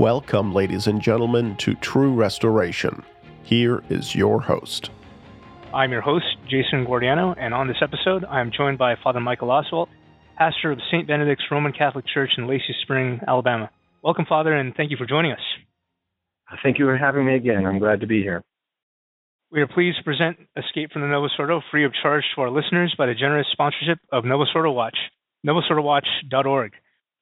Welcome, ladies and gentlemen, to True Restoration. Here is your host. I'm your host, Jason Guardiano, and on this episode, I am joined by Father Michael Oswalt, pastor of St. Benedict's Roman Catholic Church in Lacey Spring, Alabama. Welcome, Father, and thank you for joining us. Thank you for having me again. I'm glad to be here. We are pleased to present Escape from the Novus Ordo free of charge to our listeners by the generous sponsorship of Novus Ordo Watch, novusordowatch.org.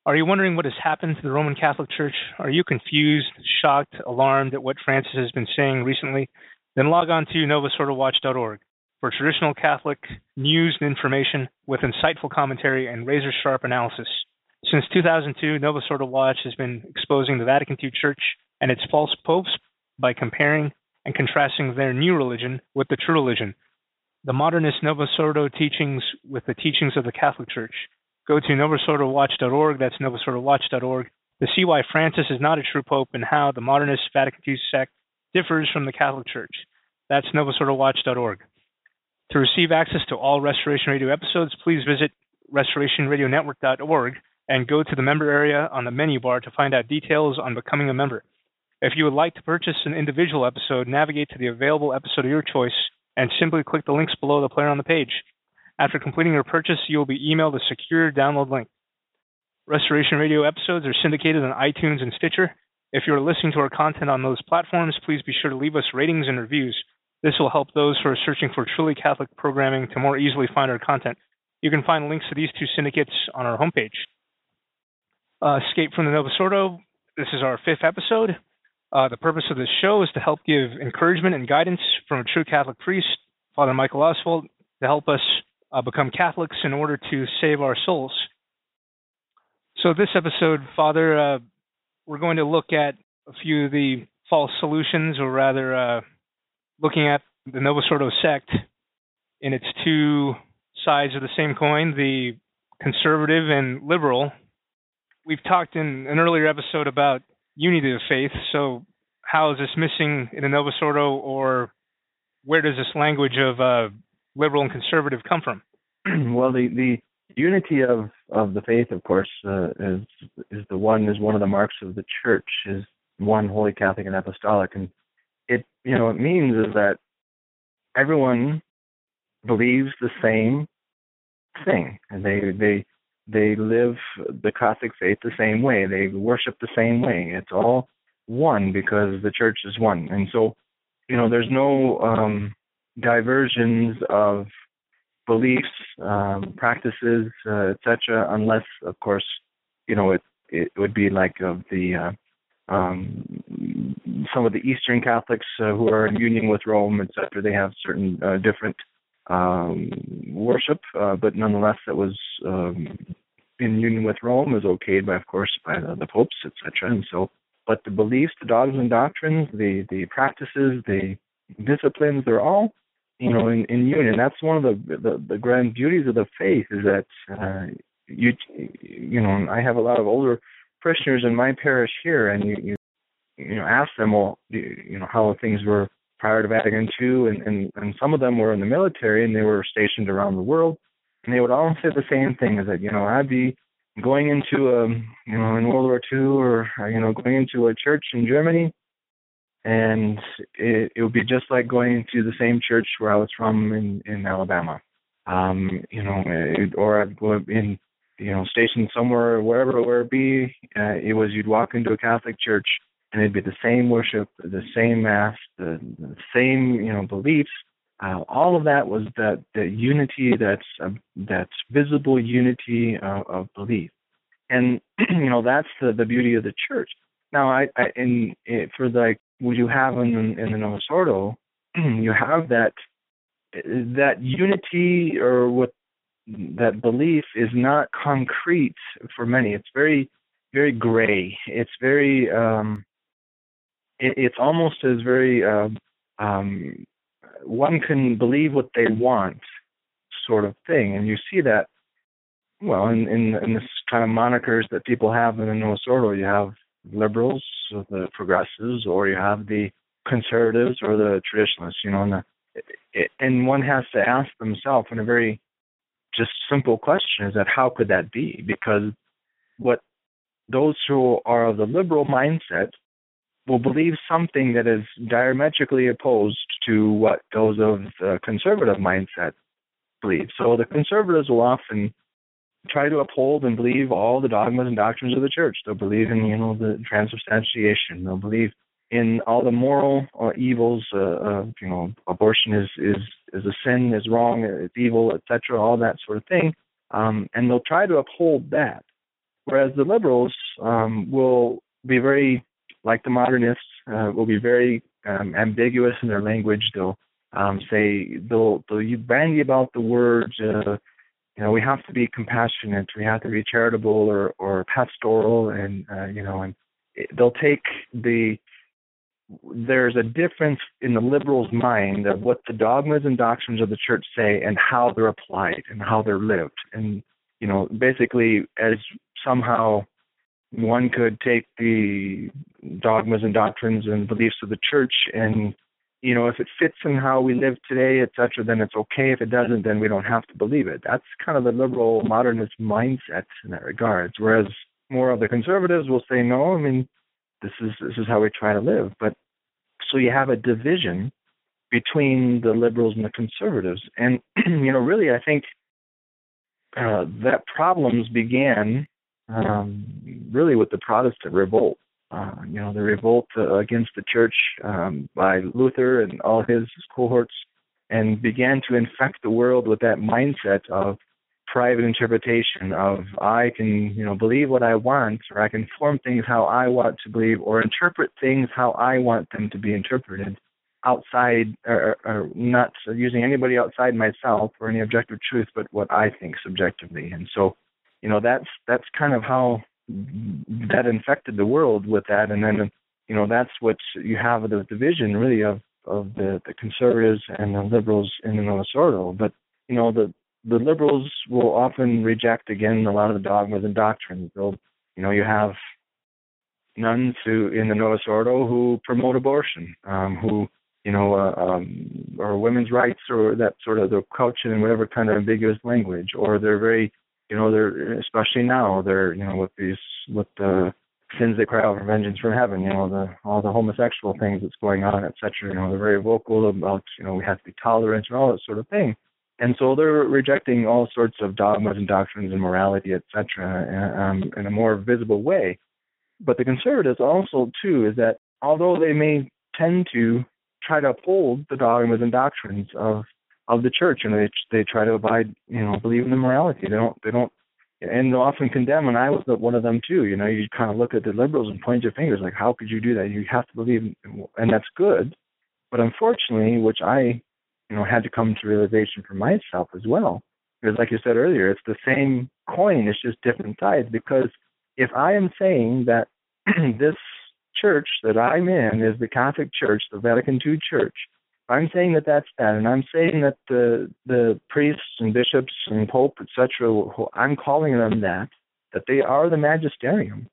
Are you wondering what has happened to the Roman Catholic Church? Are you confused, shocked, alarmed at what Francis has been saying recently? Then log on to novusordowatch.org for traditional Catholic news and information with insightful commentary and razor sharp analysis. Since 2002, Novus Ordo Watch has been exposing the Vatican II Church and its false popes by comparing and contrasting their new religion with the true religion, the modernist Novus Ordo teachings with the teachings of the Catholic Church. Go to novusordowatch.org, that's novusordowatch.org, to see why Francis is not a true pope and how the modernist Vatican II sect differs from the Catholic Church. That's novusordowatch.org. To receive access to all Restoration Radio episodes, please visit restorationradionetwork.org and go to the member area on the menu bar to find out details on becoming a member. If you would like to purchase an individual episode, navigate to the available episode of your choice and simply click the links below the player on the page. After completing your purchase, you will be emailed a secure download link. Restoration Radio episodes are syndicated on iTunes and Stitcher. If you are listening to our content on those platforms, please be sure to leave us ratings and reviews. This will help those who are searching for truly Catholic programming to more easily find our content. You can find links to these two syndicates on our homepage. Uh, Escape from the Novus Ordo. This is our fifth episode. Uh, the purpose of this show is to help give encouragement and guidance from a true Catholic priest, Father Michael Oswalt, to help us uh, become Catholics in order to save our souls. So, this episode, Father, uh, we're going to look at a few of the false solutions, or rather, uh, looking at the Novus Ordo sect in its two sides of the same coin the conservative and liberal. We've talked in an earlier episode about unity of faith. So, how is this missing in the Novus Ordo, or where does this language of uh, liberal and conservative come from? well, the the unity of of the faith, of course, uh, is is the one is one of the marks of the church is one holy Catholic and apostolic, and it you know it means is that everyone believes the same thing, and they they they live the Catholic faith the same way. They worship the same way. It's all one because the church is one. And so, you know, there's no um, diversions of beliefs, um, practices, uh, etc., unless, of course, you know, it it would be like of the uh, um, some of the Eastern Catholics uh, who are in union with Rome, etc. They have certain uh, different um, worship, uh, but nonetheless, it was um, in union with Rome, is okayed by, of course, by the, the popes, etc. And so, but the beliefs, the dogmas and doctrines, the the practices, the disciplines, they're all, you know, in, in union. That's one of the, the the grand beauties of the faith is that uh, you you know, I have a lot of older parishioners in my parish here, and you you you know ask them, well, you know, how things were prior to Vatican II, and, and, and some of them were in the military and they were stationed around the world, and they would all say the same thing: is that you know I'd be going into a you know in World War II or you know going into a church in Germany, and it, it would be just like going to the same church where I was from in in Alabama, um, you know, it, or I'd go in you know stationed somewhere wherever where it be. Uh, it was you'd walk into a Catholic church and it'd be the same worship, the same mass, the, the same you know beliefs. Uh, all of that was that the unity that's uh, that's visible unity of, of belief, and you know that's the the beauty of the church. Now, I, I in, in for like what you have in in the Novus you have that that unity or what that belief is not concrete for many. It's very very gray. It's very um, it, it's almost as very uh, um, one can believe what they want, sort of thing, and you see that. Well, in in, in this kind of monikers that people have in the Novus Ordo, you have liberals, or the progressives, or you have the conservatives or the traditionalists. You know, and, the, and one has to ask themselves in a very just simple question: is that how could that be? Because what those who are of the liberal mindset will believe something that is diametrically opposed to what those of the conservative mindset believe. So the conservatives will often try to uphold and believe all the dogmas and doctrines of the church. They'll believe in, you know, the transubstantiation. They'll believe in all the moral uh, evils. Uh, of, you know, abortion is is is a sin, is wrong, it's evil, etc. All that sort of thing, um, and they'll try to uphold that. Whereas the liberals um, will be very, like the modernists, uh, will be very um, ambiguous in their language. They'll um, say they'll they'll you bandy about the words. Uh, you know, we have to be compassionate. We have to be charitable or or pastoral, and uh, you know, and they'll take the there's a difference in the liberal's mind of what the dogmas and doctrines of the church say and how they're applied and how they're lived. And, you know, basically, as somehow one could take the dogmas and doctrines and beliefs of the church and you know if it fits in how we live today etc then it's okay. If it doesn't then we don't have to believe it. That's kind of the liberal modernist mindset in that regards whereas more of the conservatives will say no i mean this is this is how we try to live. But so you have a division between the liberals and the conservatives. And you know really i think uh, that problems began um, really with the Protestant revolt. Uh, you know, the revolt uh, against the church um, by Luther and all his cohorts, and began to infect the world with that mindset of private interpretation of I can, you know, believe what I want, or I can form things how I want to believe, or interpret things how I want them to be interpreted, outside, or, or not using anybody outside myself or any objective truth, but what I think subjectively. And so, you know that's that's kind of how that infected the world with that and then you know that's what you have the division really of of the, the conservatives and the liberals in the Ordo. But you know the the liberals will often reject again a lot of the dogmas and doctrines. They'll you know you have nuns who in the Novus Ordo who promote abortion, um, who you know uh, um, or women's rights or that sort of they'll couch it in whatever kind of ambiguous language, or they're very you know, they're especially now they're you know with these with the sins they cry out for vengeance from heaven, you know, the all the homosexual things that's going on, etc. You know, they're very vocal about you know we have to be tolerant and all that sort of thing. And so they're rejecting all sorts of dogmas and doctrines and morality, etc., um, in a more visible way. But the conservatives also, too, is that although they may tend to try to uphold the dogmas and doctrines of of the church, and they they try to abide, you know, believe in the morality. They don't they don't, and they often condemn. And I was one of them too. You know, you kind of look at the liberals and point your fingers like, how could you do that? You have to believe, and that's good. But unfortunately, which I, you know, had to come to realization for myself as well, because like you said earlier, it's the same coin. It's just different sides. Because if I am saying that this church that I'm in is the Catholic Church, the Vatican II Church, I'm saying that that's that, and I'm saying that the the priests and bishops and pope, etc. I'm calling them that, that they are the magisterium.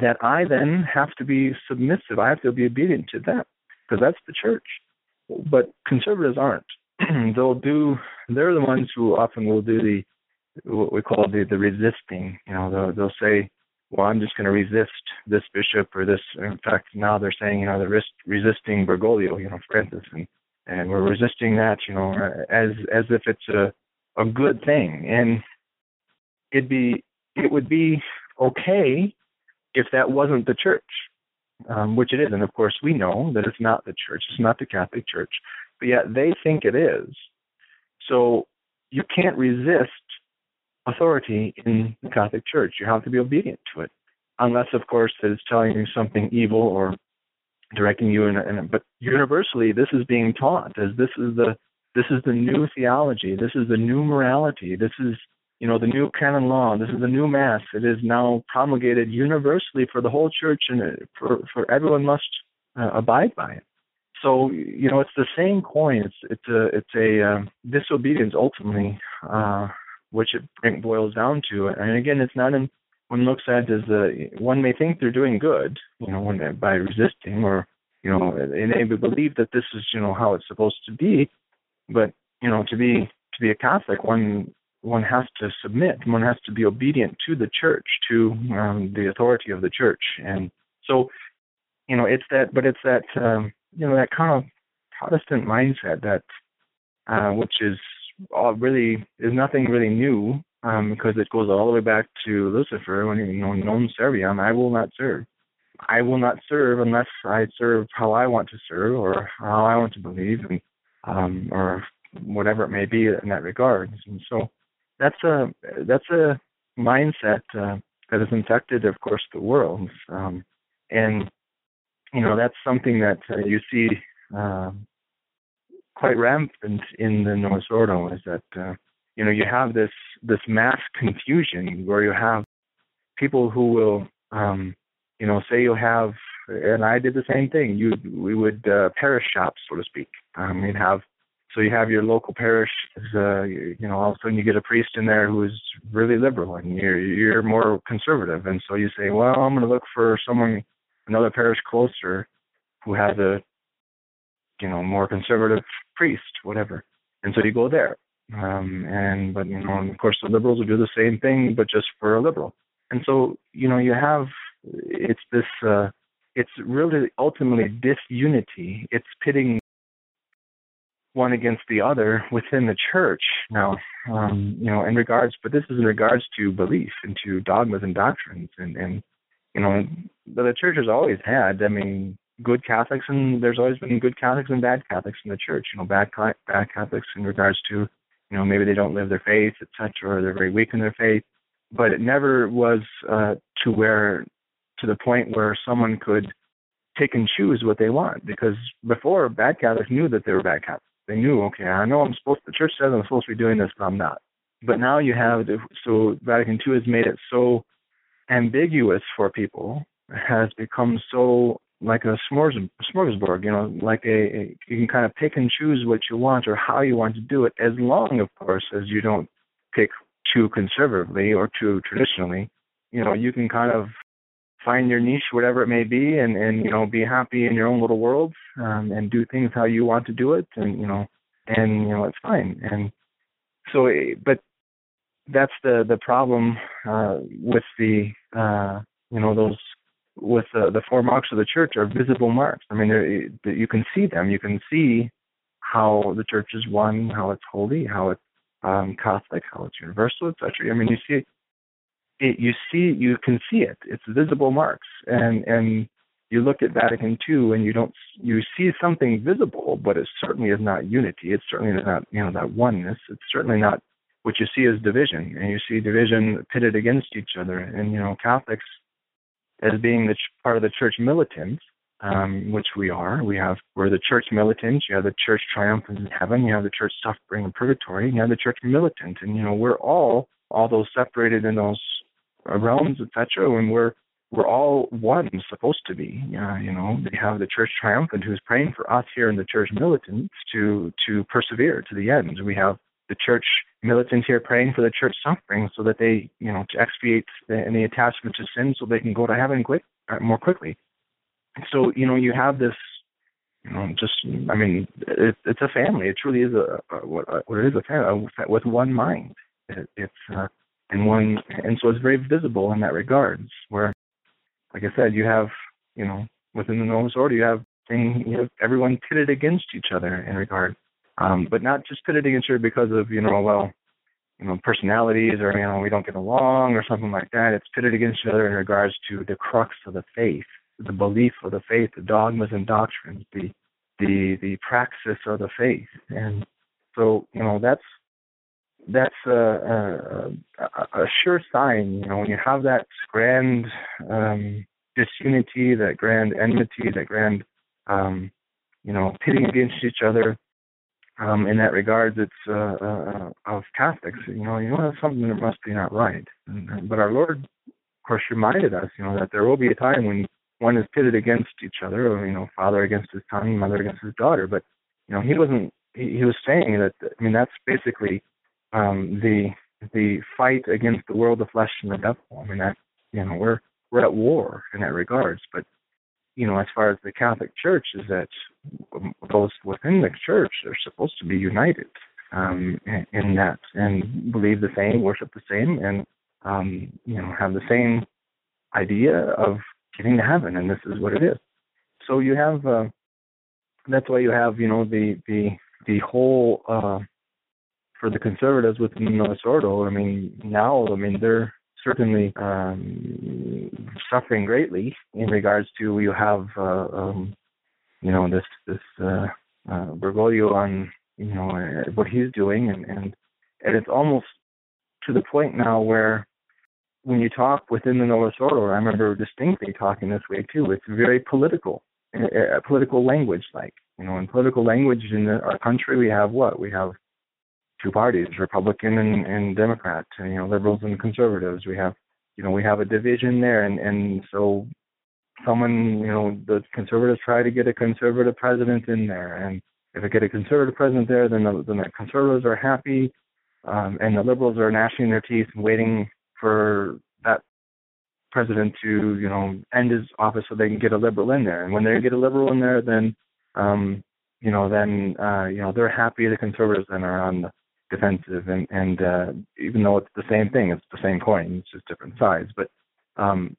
That I then have to be submissive. I have to be obedient to them because that's the church. But conservatives aren't. They'll do. They're the ones who often will do the what we call the the resisting. You know, they'll, they'll say, well, I'm just going to resist this bishop or this. In fact, now they're saying, you know, they're resisting Bergoglio, you know, Francis, and and we're resisting that, you know, as as if it's a a good thing, and it'd be it would be okay if that wasn't the church, um, which it is, and of course we know that it's not the church, it's not the Catholic Church, but yet they think it is. So you can't resist authority in the Catholic Church. You have to be obedient to it, unless, of course, it is telling you something evil or directing you in. A, in a, but universally, this is being taught as this is the this is the new theology. This is the new morality. This is you know the new canon law. This is the new mass. It is now promulgated universally for the whole church, and for for everyone must uh, abide by it. So you know it's the same coin. It's it's a it's a uh, disobedience ultimately uh, which it boils down to. And again, it's not in one looks at as one may think they're doing good, you know, when by resisting or you know, they may believe that this is you know how it's supposed to be, but you know, to be to be a Catholic, one one has to submit. One has to be obedient to the church, to um, the authority of the church, and so you know it's that. But it's that um, you know that kind of Protestant mindset that uh, which is all really is nothing really new um, because it goes all the way back to Lucifer when you know non serviam I will not serve. I will not serve unless I serve how I want to serve or how I want to believe and um, or whatever it may be in that regard. And so that's a that's a mindset uh, that has infected, of course, the world. Um, and you know that's something that uh, you see uh, quite rampant in the Novus Ordo is that uh, you know you have this this mass confusion where you have people who will um, you know say you have and I did the same thing. You we would uh, parish shops, so to speak. Um, you'd have so you have your local parish. Uh, you, you know, all of a sudden you get a priest in there who is really liberal, and you're you're more conservative, and so you say, well, I'm going to look for someone another parish closer who has a you know more conservative priest, whatever. And so you go there. Um, and but you know, and of course, the liberals will do the same thing, but just for a liberal. And so you know, you have it's this. Uh, it's really ultimately disunity. It's pitting one against the other within the church. Now, um, you know, in regards, but this is in regards to belief and to dogmas and doctrines, and and you know, the church has always had. I mean, good Catholics and there's always been good Catholics and bad Catholics in the church. You know, bad bad Catholics in regards to you know maybe they don't live their faith, etc., or they're very weak in their faith. But it never was uh, to where to the point where someone could pick and choose what they want because before bad Catholics knew that they were bad Catholics. They knew, okay, I know I'm supposed. The church says I'm supposed to be doing this, but I'm not. But now you have so Vatican II has made it so ambiguous for people has become so like a smorgasbord, you know, like a, a you can kind of pick and choose what you want or how you want to do it, as long, of course, as you don't pick too conservatively or too traditionally. You know, you can kind of find your niche, whatever it may be, and and you know, be happy in your own little world um, and do things how you want to do it, and you know, and you know, it's fine. And so, eh, but that's the the problem uh, with the uh, you know those with uh, the four marks of the church are visible marks. I mean, you can see them. You can see how the church is one, how it's holy, how it's um, Catholic, how it's universal, etc. I mean, you see it. You see, you can see it. It's visible marks, and and you look at Vatican II, and you don't you see something visible, but it certainly is not unity. It's certainly not you know that oneness. It's certainly not what you see as division, and you see division pitted against each other. And you know, Catholics as being the ch- part of the church militant, um, which we are. We have we're the church militant. You have the church triumphant in heaven. You have the church suffering in purgatory. And you have the church militant, and you know we're all all those separated in those realms, etc. And we're we're all one, supposed to be. You know, they have the church triumphant who's praying for us here in the church militant to to persevere to the end. We have the church militants here praying for the church suffering so that they, you know, to expiate the, any attachment to sin so they can go to heaven quick, uh, more quickly. So, you know, you have this, you know, just, I mean, it, it's a family. It truly is a, a what, what it is a family with one mind. It, it's, uh, and one, and so it's very visible in that regards where, like I said, you have, you know, within the Novus Ordo, you have thing, you have everyone pitted against each other in regard um, but not just pitted against her because of you know well you know personalities or you know we don't get along or something like that. It's pitted against each other in regards to the crux of the faith, the belief of the faith, the dogmas and doctrines, the the the praxis of the faith, and so you know that's that's a, a, a, sure sign. You know when you have that grand um, disunity, that grand enmity, that grand um, you know pitting against each other um, in that regard, it's uh, uh, of Catholics. You know, you know, that's something that must be not right. And, but our Lord, of course, reminded us, you know, that there will be a time when one is pitted against each other, or you know, father against his son, mother against his daughter. But you know, he wasn't. He, he was saying that. I mean, that's basically um, the the fight against the world, the flesh, and the devil. I mean, that you know, we're we're at war in that regards. But you know, as far as the Catholic Church, is that those within the church are supposed to be united. um, in, that and believe the same, worship the same, and um, you know have the same idea of getting to heaven, and this is what it is. So you have uh, that's why you have you know the the the whole uh, for the conservatives within the Novus Ordo. I mean now I mean they're certainly um, suffering greatly in regards to you have uh, um, you know this this uh, uh, Bergoglio on you know uh, what he's doing and and and it's almost to the point now where when you talk within the Novus Ordo, I remember distinctly talking this way too. It's very political, uh, political language. Like you know, in political language in the, our country, we have what we have two parties, Republican and, and Democrat, and, you know, liberals and conservatives. We have, you know, we have a division there, and and so someone, you know, the conservatives try to get a conservative president in there, and if they get a conservative president there, then the, then the conservatives are happy, um, and the liberals are gnashing their teeth and waiting for that president to, you know, end his office so they can get a liberal in there. And when they get a liberal in there, then, um, you know, then uh, you know they're happy. The conservatives then are on the defensive, and and uh, even though it's the same thing, it's the same coin, it's just different sides. But um,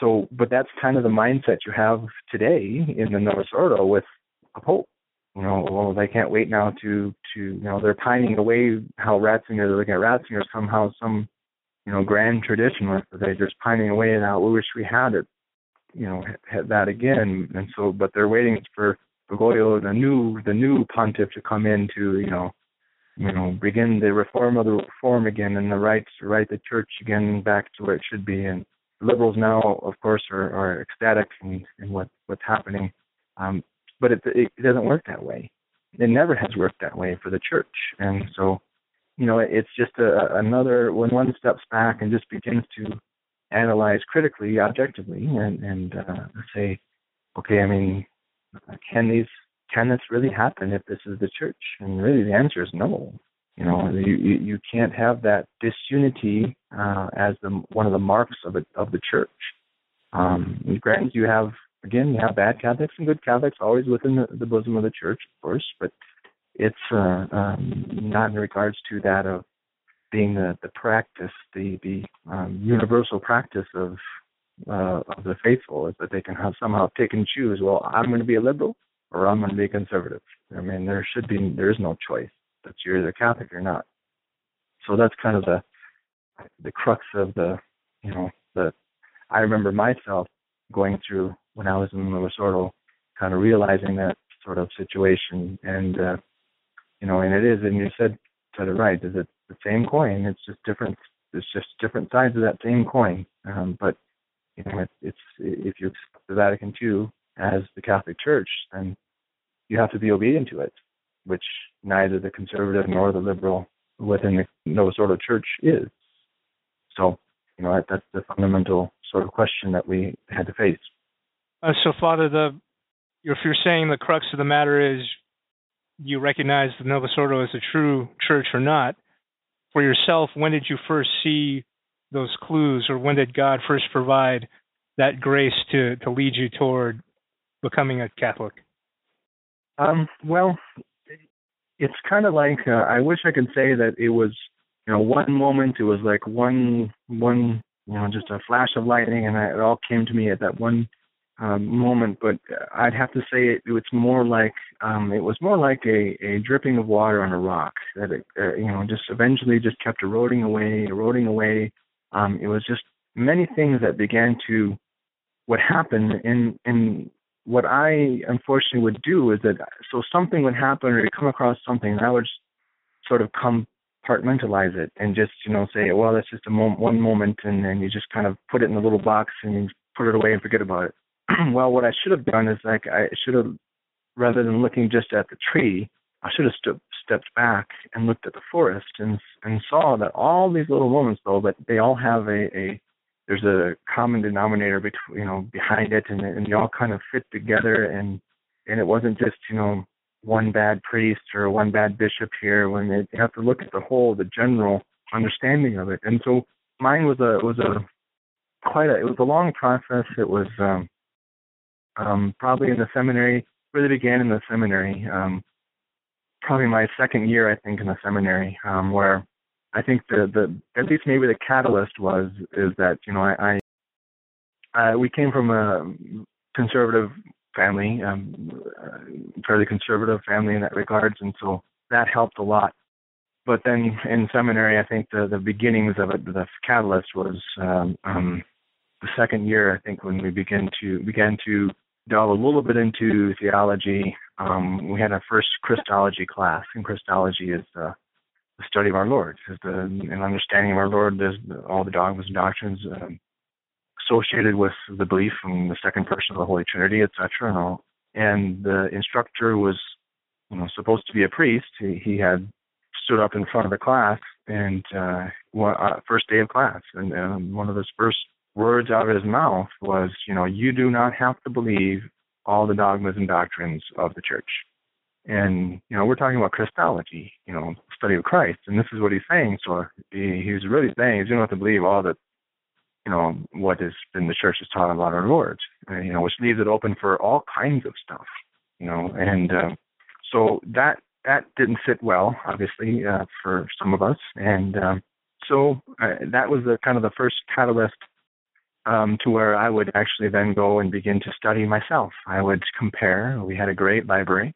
so, but that's kind of the mindset you have today in the Novus Ordo with a pope. You know, well, they can't wait now to to you know they're pining away how Ratzinger they're looking at Ratzinger somehow some you know grand tradition with they're just pining away and how we wish we had it you know had that again and so but they're waiting for Bergoglio the new the new pontiff to come in to you know you know, begin the reform of the reform again and the rights to right the church again back to where it should be. And liberals now, of course, are, are ecstatic in, in what what's happening. Um, but it, it doesn't work that way. It never has worked that way for the church. And so, you know, it's just a, another when one steps back and just begins to analyze critically, objectively, and and uh, say, okay, I mean, can these can this really happen if this is the church? And really, the answer is no. You know, you you, you can't have that disunity uh, as the one of the marks of it of the church. Um, granted, you have again, you have bad Catholics and good Catholics always within the, the bosom of the church, of course, but it's uh, um, not in regards to that of being the, the practice, the the um, universal practice of uh, of the faithful, is that they can have somehow pick and choose. Well, I'm going to be a liberal, or I'm going to be conservative. I mean, there should be there is no choice. That you're either Catholic or not. So that's kind of the the crux of the you know the I remember myself going through when I was in the sort of kind of realizing that sort of situation and uh you know and it is and you said said it right is it the same coin it's just different it's just different sides of that same coin um but you know it, it's if you accept the Vatican II as the Catholic Church, then you have to be obedient to it, which neither the conservative nor the liberal within the Novus Ordo Church is. So, you know, that, that's the fundamental sort of question that we had to face. Uh, so, Father, the if you're saying the crux of the matter is you recognize the Novus Ordo as a true church or not, for yourself, when did you first see those clues, or when did God first provide that grace to to lead you toward becoming a Catholic? Um, well, it's kind of like uh, I wish I could say that it was, you know, one moment. It was like one one, you know, just a flash of lightning, and it all came to me at that one um, moment. But I'd have to say it, it's more like um, it was more like a, a dripping of water on a rock that it, uh, you know, just eventually just kept eroding away, eroding away. Um, it was just many things that began to what happened in in what I unfortunately would do is that so something would happen or you come across something, and I would sort of compartmentalize it and just you know say, well, that's just a moment, one moment, and then you just kind of put it in a little box and you put it away and forget about it. well, what I should have done is like I should have, rather than looking just at the tree, I should have st- stepped back and looked at the forest and and saw that all these little moments, though, but they all have a, a there's a common denominator between you know behind it and and they all kind of fit together and and it wasn't just you know one bad priest or one bad bishop here when they have to look at the whole the general understanding of it. And so mine was a was a quite a it was a long process. It was um um probably in the seminary really began in the seminary um probably my second year, I think, in the seminary, um, where I think the the at least maybe the catalyst was is that you know I, I uh, we came from a conservative family, um, fairly conservative family in that regards, and so that helped a lot. But then in seminary, I think the the beginnings of it, the catalyst was um, um, the second year. I think when we began to began to delve a little bit into theology. Um, we had our first Christology class, and Christology is the, the study of our Lord, is the an understanding of our Lord. There's all the dogmas and doctrines um, associated with the belief in the second person of the Holy Trinity, etc. And all. And the instructor was, you know, supposed to be a priest. He, he had stood up in front of the class and uh, uh, first day of class, and um, one of his first words out of his mouth was, you know, you do not have to believe all the dogmas and doctrines of the church. And, you know, we're talking about Christology, you know, study of Christ. And this is what he's saying. So he, he's really saying you don't have to believe all that, you know, what has been the church is taught about our Lord, and, you know, which leaves it open for all kinds of stuff, you know. And uh, so that that didn't sit well, obviously, uh, for some of us. And um, so uh, that was the kind of the first catalyst um, to where I would actually then go and begin to study myself. I would compare. We had a great library,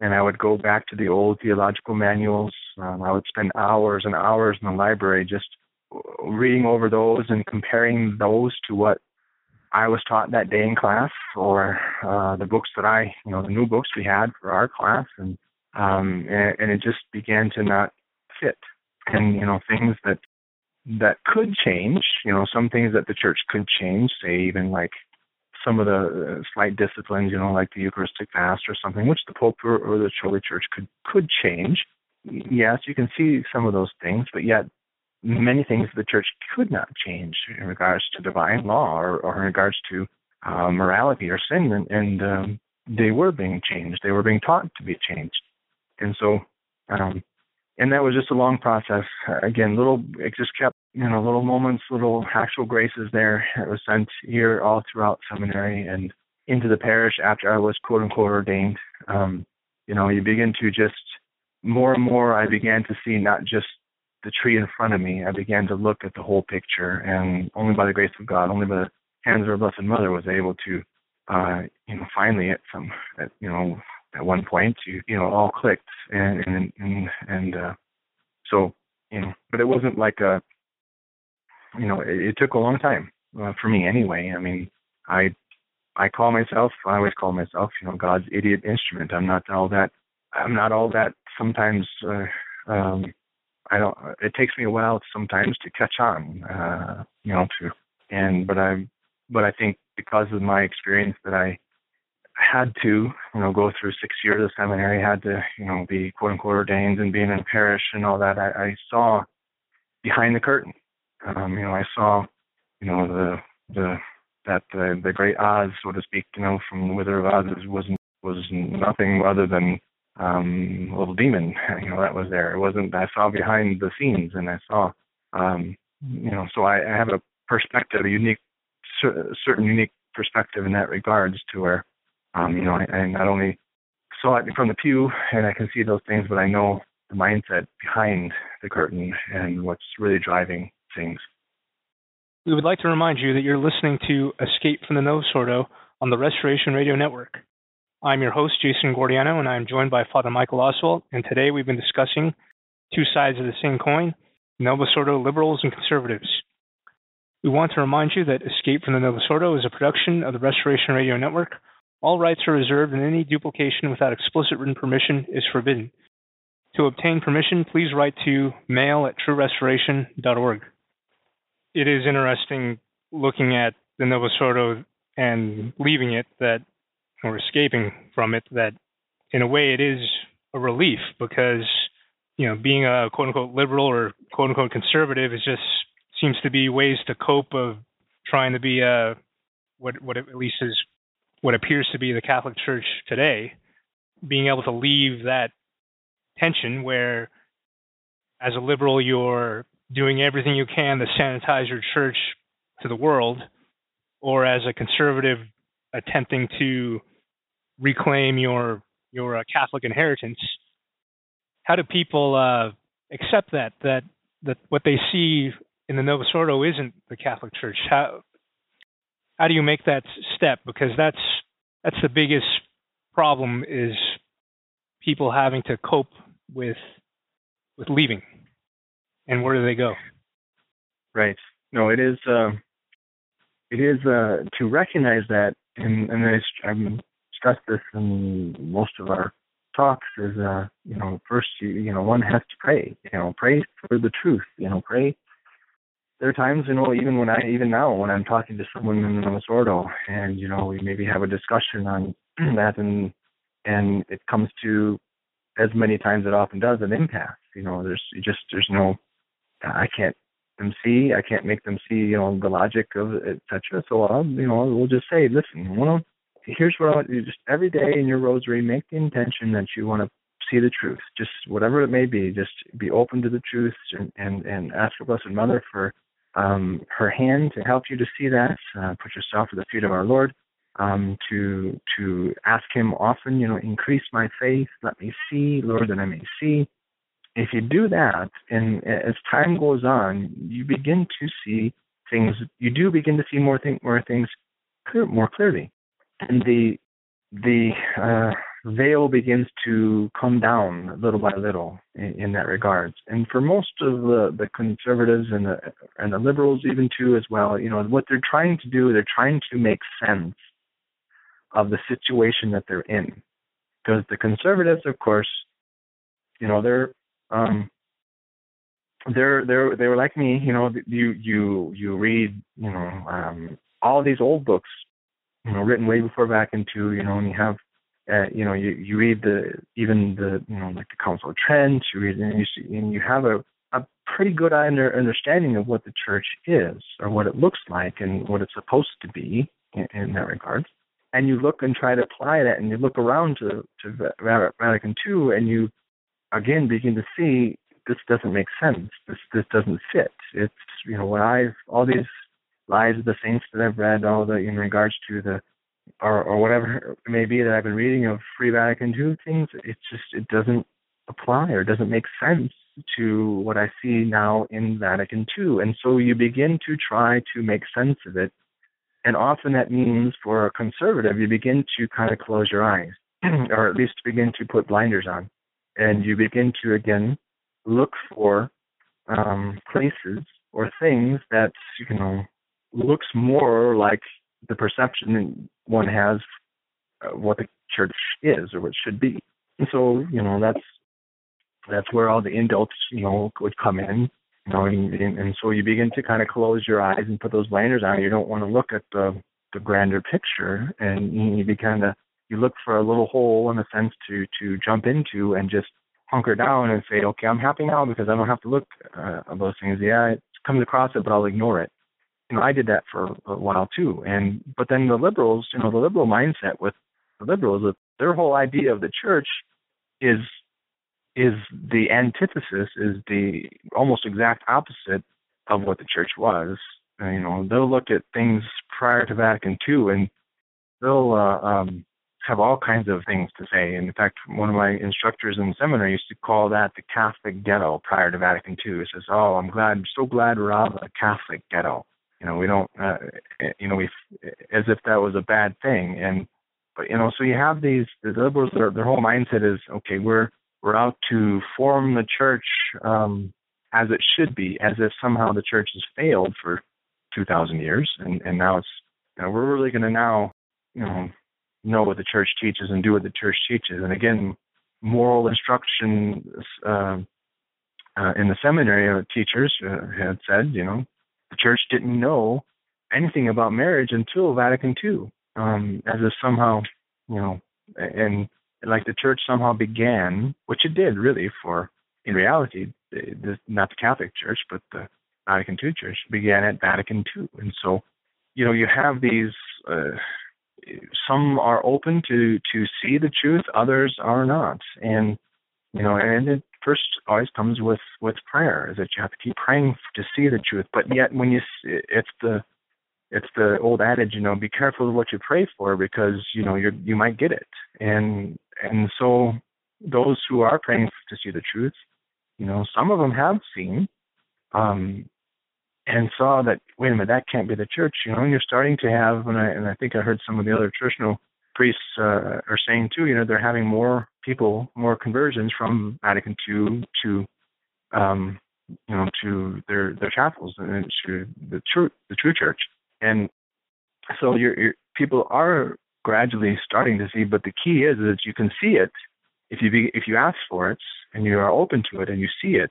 and I would go back to the old theological manuals. Um, I would spend hours and hours in the library just reading over those and comparing those to what I was taught that day in class, or uh, the books that I, you know, the new books we had for our class, and um, and, and it just began to not fit. And you know, things that that could change. You know, some things that the church could change, say even like some of the uh, slight disciplines, you know, like the Eucharistic fast or something, which the Pope or, or the Holy Church could could change. Yes, you can see some of those things, but yet many things the church could not change in regards to divine law or, or in regards to uh, morality or sin, and, and um, they were being changed. They were being taught to be changed, and so um, and that was just a long process. Again, little it just kept you know little moments, little actual graces there. It was sent here all throughout seminary and into the parish after I was quote unquote ordained. Um, you know, you begin to just more and more. I began to see not just the tree in front of me. I began to look at the whole picture, and only by the grace of God, only by the hands of our Blessed Mother, was able to, uh, you know, finally at some, at, you know, at one point you you know all clicked and and and, and uh so you know but it wasn't like a you know it, it took a long time uh, for me anyway i mean i i call myself i always call myself you know god's idiot instrument i'm not all that i'm not all that sometimes uh, um i don't it takes me a while sometimes to catch on uh you know to and but i'm but i think because of my experience that i had to, you know, go through six years of seminary, had to, you know, be quote unquote ordained and being in parish and all that, I, I saw behind the curtain. Um, you know, I saw, you know, the the that the the great Oz, so to speak, you know, from the Wizard of Oz wasn't was nothing other than um a little demon, you know, that was there. It wasn't I saw behind the scenes and I saw um you know, so I, I have a perspective, a unique cer- certain unique perspective in that regards to where um, you know, I, I not only saw it from the pew and I can see those things, but I know the mindset behind the curtain and what's really driving things. We would like to remind you that you're listening to Escape from the Novus Ordo on the Restoration Radio Network. I'm your host, Jason Guardiano, and I'm joined by Father Michael Oswalt, and today we've been discussing two sides of the same coin, Novus Ordo liberals and conservatives. We want to remind you that Escape from the Novus Ordo is a production of the Restoration Radio Network all rights are reserved and any duplication without explicit written permission is forbidden. To obtain permission, please write to mail at truerestoration.org. It is interesting looking at the Novus Ordo and leaving it that, or escaping from it, that in a way it is a relief because, you know, being a quote unquote liberal or quote unquote conservative is just seems to be ways to cope of trying to be a, what, what at least is what appears to be the Catholic Church today, being able to leave that tension where, as a liberal, you're doing everything you can to sanitize your church to the world, or as a conservative, attempting to reclaim your your uh, Catholic inheritance. how do people uh, accept that that that what they see in the Novus Ordo isn't the Catholic Church? How how do you make that step? Because that's that's the biggest problem is people having to cope with with leaving, and where do they go? Right. No, it is. Uh, it is uh, to recognize that, and, and I've stressed this in most of our talks. Is uh, you know, first you you know one has to pray. You know, pray for the truth. You know, pray. There are times, you know, even when I, even now, when I'm talking to someone in the Ordo, and you know, we maybe have a discussion on that, and and it comes to as many times it often does an impasse. You know, there's just there's no I can't them see. I can't make them see, you know, the logic of etc. So I'll, you know, we'll just say, listen, well, here's what I want you just every day in your rosary, make the intention that you want to see the truth, just whatever it may be. Just be open to the truth and and, and ask the Blessed Mother for um, her hand to help you to see that. Uh, put yourself at the feet of our Lord um, to to ask Him often. You know, increase my faith. Let me see, Lord, that I may see. If you do that, and as time goes on, you begin to see things. You do begin to see more things, more things, clear, more clearly, and the the uh, veil begins to come down little by little in, in that regard. And for most of the, the conservatives and the and the liberals, even too, as well, you know, what they're trying to do, they're trying to make sense of the situation that they're in. Because the conservatives, of course, you know, they're um, they're they're they were like me. You know, you you you read you know um, all these old books, you know, written way before back into You know, and you have uh, you know you you read the even the you know like the Council of Trent. You read and you see, and you have a a pretty good understanding of what the church is or what it looks like and what it's supposed to be in, in that regard and you look and try to apply that and you look around to, to Vatican II and you again begin to see this doesn't make sense. This this doesn't fit. It's you know what I've all these lives of the saints that I've read, all the in regards to the or or whatever it may be that I've been reading of Free Vatican II things. It's just it doesn't apply or doesn't make sense to what I see now in Vatican II. And so you begin to try to make sense of it and often that means for a conservative, you begin to kind of close your eyes, or at least begin to put blinders on. And you begin to, again, look for um, places or things that, you know, looks more like the perception one has of what the church is or what should be. And so, you know, that's that's where all the indults, you know, would come in you know, and, and so you begin to kind of close your eyes and put those blinders on. You don't want to look at the the grander picture, and you be kind of you look for a little hole in a sense to to jump into and just hunker down and say, okay, I'm happy now because I don't have to look uh, at those things. Yeah, it comes across it, but I'll ignore it. You know, I did that for a while too. And but then the liberals, you know, the liberal mindset with the liberals, their whole idea of the church is is the antithesis, is the almost exact opposite of what the church was. You know, they'll look at things prior to Vatican II and they'll uh, um, have all kinds of things to say. And in fact, one of my instructors in the seminary used to call that the Catholic ghetto prior to Vatican II. He says, "Oh, I'm glad, so glad we're out of the Catholic ghetto." You know, we don't, uh, you know, we as if that was a bad thing. And but you know, so you have these the liberals. Their, their whole mindset is, okay, we're we're out to form the church um, as it should be, as if somehow the church has failed for 2,000 years, and, and now it's you know, we're really going to now you know know what the church teaches and do what the church teaches. And again, moral instruction uh, uh, in the seminary uh, teachers uh, had said, you know, the church didn't know anything about marriage until Vatican II, um, as if somehow, you know, and like the church somehow began, which it did really for, in reality, the, the, not the Catholic Church, but the Vatican II Church began at Vatican II. And so, you know, you have these, uh, some are open to, to see the truth, others are not. And, you know, and it first always comes with, with prayer, is that you have to keep praying to see the truth. But yet when you, it's the, it's the old adage, you know, be careful of what you pray for because, you know, you you might get it. And and so those who are praying to see the truth, you know, some of them have seen um, and saw that wait a minute, that can't be the church. You know, and you're starting to have, and I and I think I heard some of the other traditional priests uh, are saying too. You know, they're having more people, more conversions from Vatican II to, um, you know, to their their chapels and to the true the true church. And so your your people are gradually starting to see. But the key is that you can see it if you be, if you ask for it and you are open to it and you see it,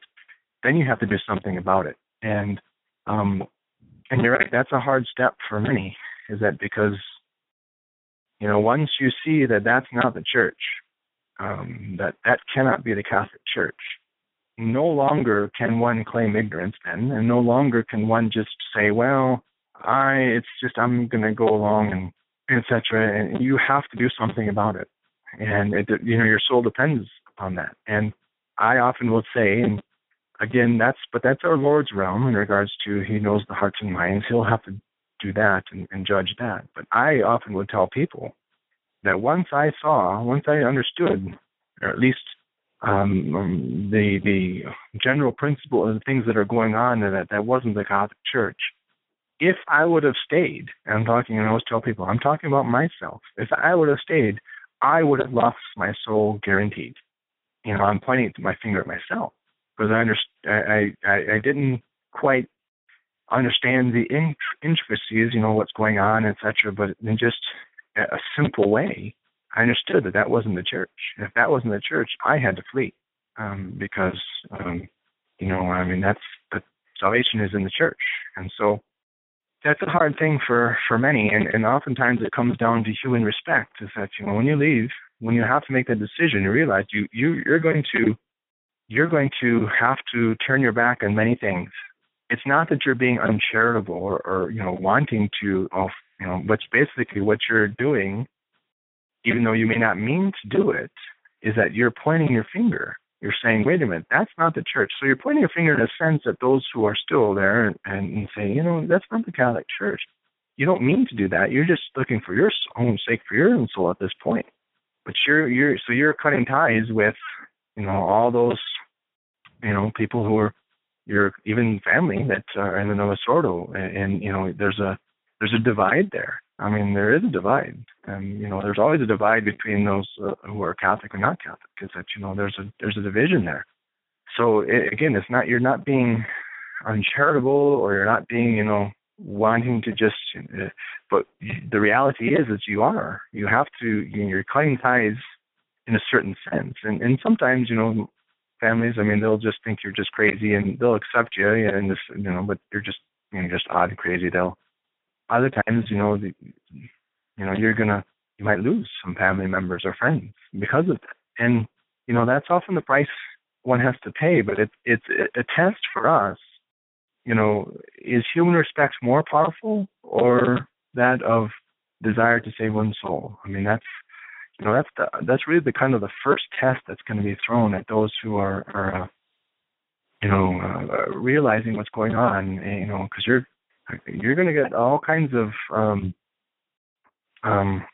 then you have to do something about it. And um, and you're right, that's a hard step for many. Is that because you know once you see that that's not the church, um, that that cannot be the Catholic Church. No longer can one claim ignorance then, and no longer can one just say, "Well, I it's just I'm going to go along and etc." And you have to do something about it, and it, you know your soul depends upon that. And I often will say, and again, that's but that's our Lord's realm in regards to He knows the hearts and minds. He'll have to do that and, and judge that. But I often would tell people that once I saw, once I understood, or at least um, um, the the general principle of the things that are going on, and that that wasn't the Catholic Church. If I would have stayed, and I'm talking, and I always tell people, I'm talking about myself. If I would have stayed, I would have lost my soul guaranteed. You know, I'm pointing my finger at myself because I, understand, I, I I didn't quite understand the intricacies, you know, what's going on, etc. But in just a simple way, I understood that that wasn't the church. If that wasn't the church, I had to flee um, because, um, you know, I mean, that's the salvation is in the church, and so that's a hard thing for for many, and and oftentimes it comes down to human respect. Is that you know when you leave, when you have to make that decision, you realize you you you're going to you're going to have to turn your back on many things. It's not that you're being uncharitable or, or you know wanting to, oh, you know, but basically what you're doing, even though you may not mean to do it, is that you're pointing your finger. You're saying, wait a minute, that's not the church. So you're pointing your finger in a sense at those who are still there and, and saying, you know, that's not the Catholic Church. You don't mean to do that. You're just looking for your own sake, for your own soul at this point. But you're you're so you're cutting ties with, you know, all those you know, people who are your even family that are in the Novus Ordo, and, and you know, there's a there's a divide there. I mean, there is a divide, and you know, there's always a divide between those uh, who are Catholic and not Catholic, because that you know, there's a there's a division there. So it, again, it's not you're not being uncharitable or you're not being you know wanting to just uh, but the reality is that you are you have to you know, you're cutting ties in a certain sense and and sometimes you know families. I mean, they'll just think you're just crazy and they'll accept you, and just you know, but you're just you know just odd and crazy. They'll other times, you know, the, you know, you're gonna you might lose some family members or friends because of that, and you know that's often the price one has to pay. But it, it's a test for us. You know, is human respect more powerful or that of desire to save one's soul? I mean, that's you know that's the that's really the kind of the first test that's going to be thrown at those who are are uh, you know uh, realizing what's going on you know because you're you're going to get all kinds of um um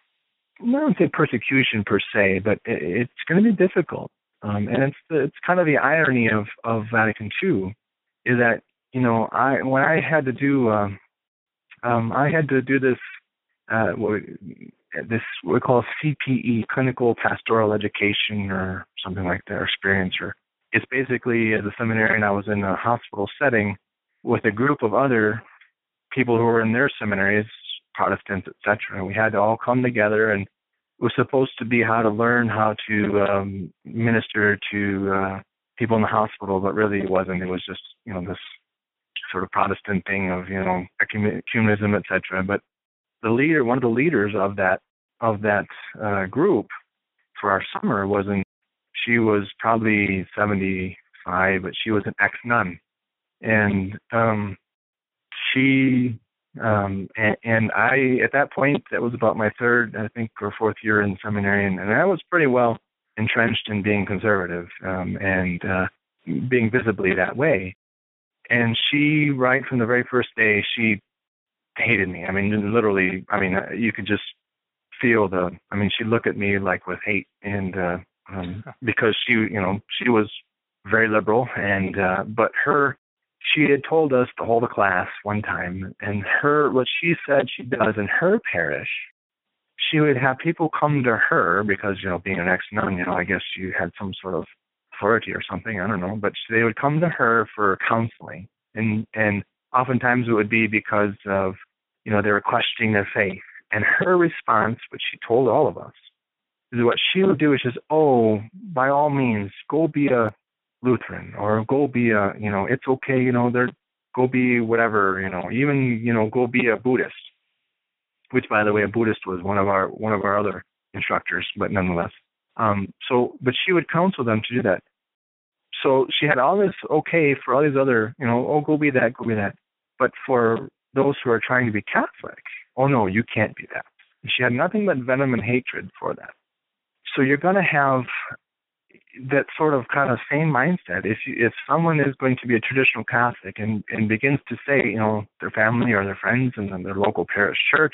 I don't say persecution per se, but it, it's going to be difficult. Um, and it's the, it's kind of the irony of of Vatican II is that you know I when I had to do um, um, I had to do this uh, this we call CPE, clinical pastoral education, or something like that, or experience. Or it's basically as a seminarian, I was in a hospital setting with a group of other people who were in their seminaries, Protestants, etc. And we had to all come together, and it was supposed to be how to learn how to um, minister to uh, people in the hospital, but really it wasn't. It was just you know this sort of Protestant thing of you know ecumenism, etc. But the leader, one of the leaders of that of that uh, group for our summer was in. She was probably 75, but she was an ex nun, and um, she um, and, and I at that point that was about my third, I think, or fourth year in seminary, and, and I was pretty well entrenched in being conservative um, and uh, being visibly that way. And she, right from the very first day, she hated me. I mean, literally. I mean, uh, you could just feel the. I mean, she looked at me like with hate, and uh, um, because she, you know, she was very liberal, and uh, but her, she had told us to hold a class one time, and her what she said she does in her parish, she would have people come to her because you know being an ex nun, you know, I guess you had some sort of authority or something, I don't know, but they would come to her for counseling, and and oftentimes it would be because of you know they were questioning their faith, and her response, which she told all of us, is what she would do is just, oh, by all means, go be a Lutheran or go be a, you know, it's okay, you know, they're go be whatever, you know, even, you know, go be a Buddhist. Which by the way, a Buddhist was one of our one of our other instructors, but nonetheless. Um, so but she would counsel them to do that. So she had all this okay for all these other, you know, oh go be that, go be that. But for those who are trying to be Catholic, oh no, you can't be that. And she had nothing but venom and hatred for that. So you're going to have that sort of kind of same mindset. If you, if someone is going to be a traditional Catholic and and begins to say, you know, their family or their friends and then their local parish church,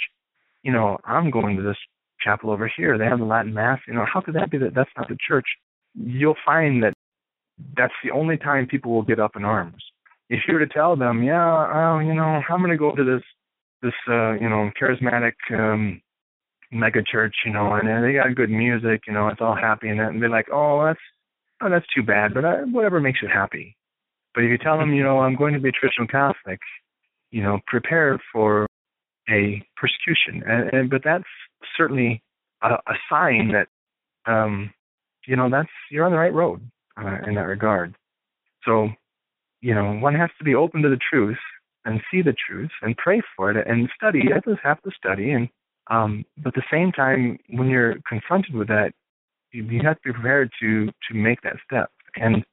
you know, I'm going to this chapel over here. They have the Latin Mass. You know, how could that be that that's not the church? You'll find that that's the only time people will get up in arms. If you were to tell them, yeah, oh, you know, I'm going to go to this this uh, you know charismatic um, mega church, you know, and they got good music, you know, it's all happy and that, and they're like, oh, that's oh, that's too bad, but I, whatever makes you happy. But if you tell them, you know, I'm going to be a traditional Catholic, you know, prepare for a persecution, and, and but that's certainly a, a sign that, um, you know, that's you're on the right road uh, in that regard. So, you know, one has to be open to the truth and see the truth and pray for it and study. You have to study and um, but at the same time, when you're confronted with that, you, you have to be prepared to to make that step. And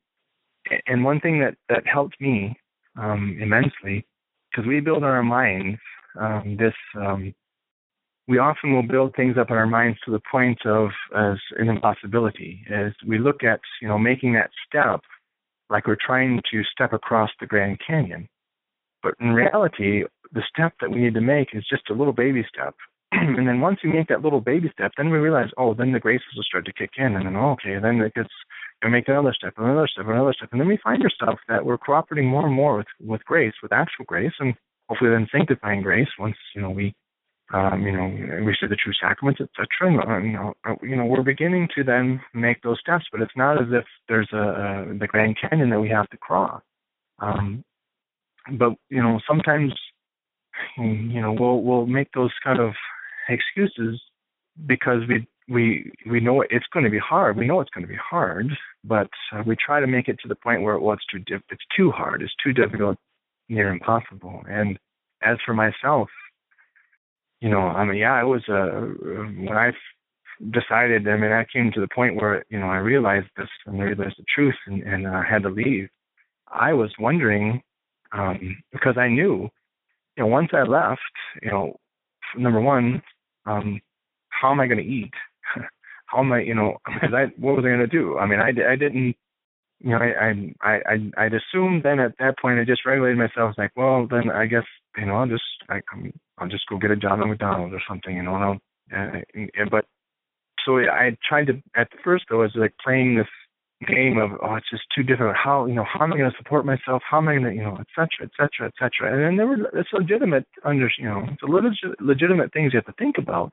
and one thing that that helped me um, immensely, because we build our minds um, this. Um, we often will build things up in our minds to the point of as an impossibility. As we look at you know making that step, like we're trying to step across the Grand Canyon. But in reality, the step that we need to make is just a little baby step and then once you make that little baby step, then we realize, oh, then the graces will start to kick in, and then oh, okay, then it gets you make another step, another step, another step, and then we find ourselves that we're cooperating more and more with with grace, with actual grace, and hopefully then sanctifying grace once you know we. Um, you know, we see the true sacraments, etc. And uh, you know, uh, you know, we're beginning to then make those steps, but it's not as if there's a, a the Grand Canyon that we have to cross. Um, but you know, sometimes you know we'll we'll make those kind of excuses because we we we know it's going to be hard. We know it's going to be hard, but uh, we try to make it to the point where well, it's too diff- it's too hard, it's too difficult, near impossible. And as for myself, you know, I mean, yeah, I was uh, when I decided. I mean, I came to the point where you know I realized this and I realized the truth, and, and I had to leave. I was wondering um, because I knew, you know, once I left, you know, number one, um, how am I going to eat? how am I, you know, because I, what was I going to do? I mean, I, I didn't, you know, I, I, I, I'd assume then at that point I just regulated myself. Like, well, then I guess, you know, I'll just, I, I'll just go get a job at McDonald's or something, you know, and I'll, uh, and, but so I tried to at first though, I was like playing this game of oh it's just too difficult. How you know how am i going to support myself? How am i going to you know et cetera et cetera et cetera. And then there were it's legitimate under you know it's a legit, legitimate things you have to think about.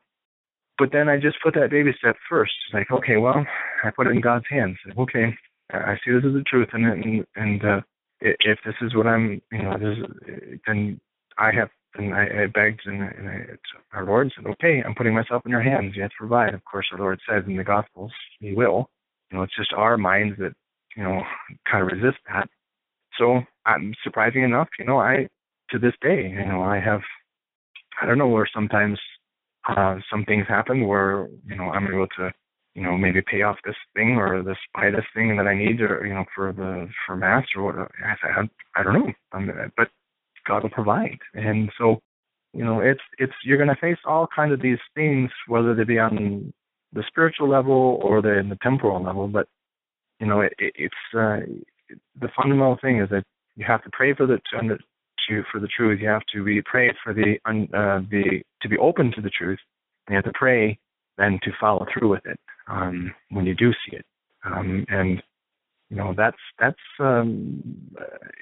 But then i just put that baby step first. It's like okay well i put it in god's hands. Okay i see this is the truth and and and uh if this is what i'm you know this then i have and I, I begged and, and I, our Lord said, "Okay, I'm putting myself in your hands. You have to provide." Of course, our Lord says in the Gospels, He will. You know, it's just our minds that you know kind of resist that. So, I'm surprising enough, you know, I to this day, you know, I have I don't know where sometimes uh, some things happen where you know I'm able to you know maybe pay off this thing or this buy this thing that I need or you know for the for mass or what I I, I don't know um, but God will provide and so you know it's it's you're going to face all kinds of these things whether they be on the spiritual level or the the temporal level. But you know, it, it, it's uh, the fundamental thing is that you have to pray for the to, to for the truth. You have to be pray for the uh, the to be open to the truth. And you have to pray then to follow through with it um, when you do see it. um, and you know that's that's um,